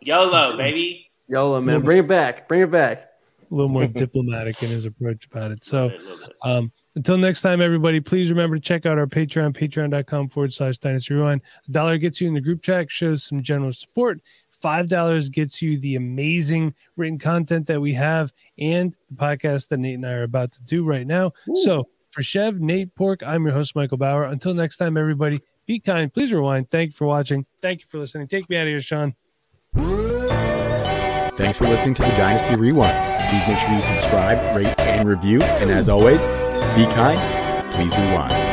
YOLO, baby. YOLO, man. Bring it back. Bring it back. A little more (laughs) diplomatic in his approach about it. So, A little bit. um, until next time, everybody, please remember to check out our Patreon, patreon.com forward slash Dynasty Rewind. A dollar gets you in the group chat, shows some general support. Five dollars gets you the amazing written content that we have and the podcast that Nate and I are about to do right now. So, for Chev, Nate Pork, I'm your host, Michael Bauer. Until next time, everybody, be kind. Please rewind. Thank you for watching. Thank you for listening. Take me out of here, Sean. Thanks for listening to the Dynasty Rewind. Please make sure you subscribe, rate, and review. And as always, be kind. Please rewind.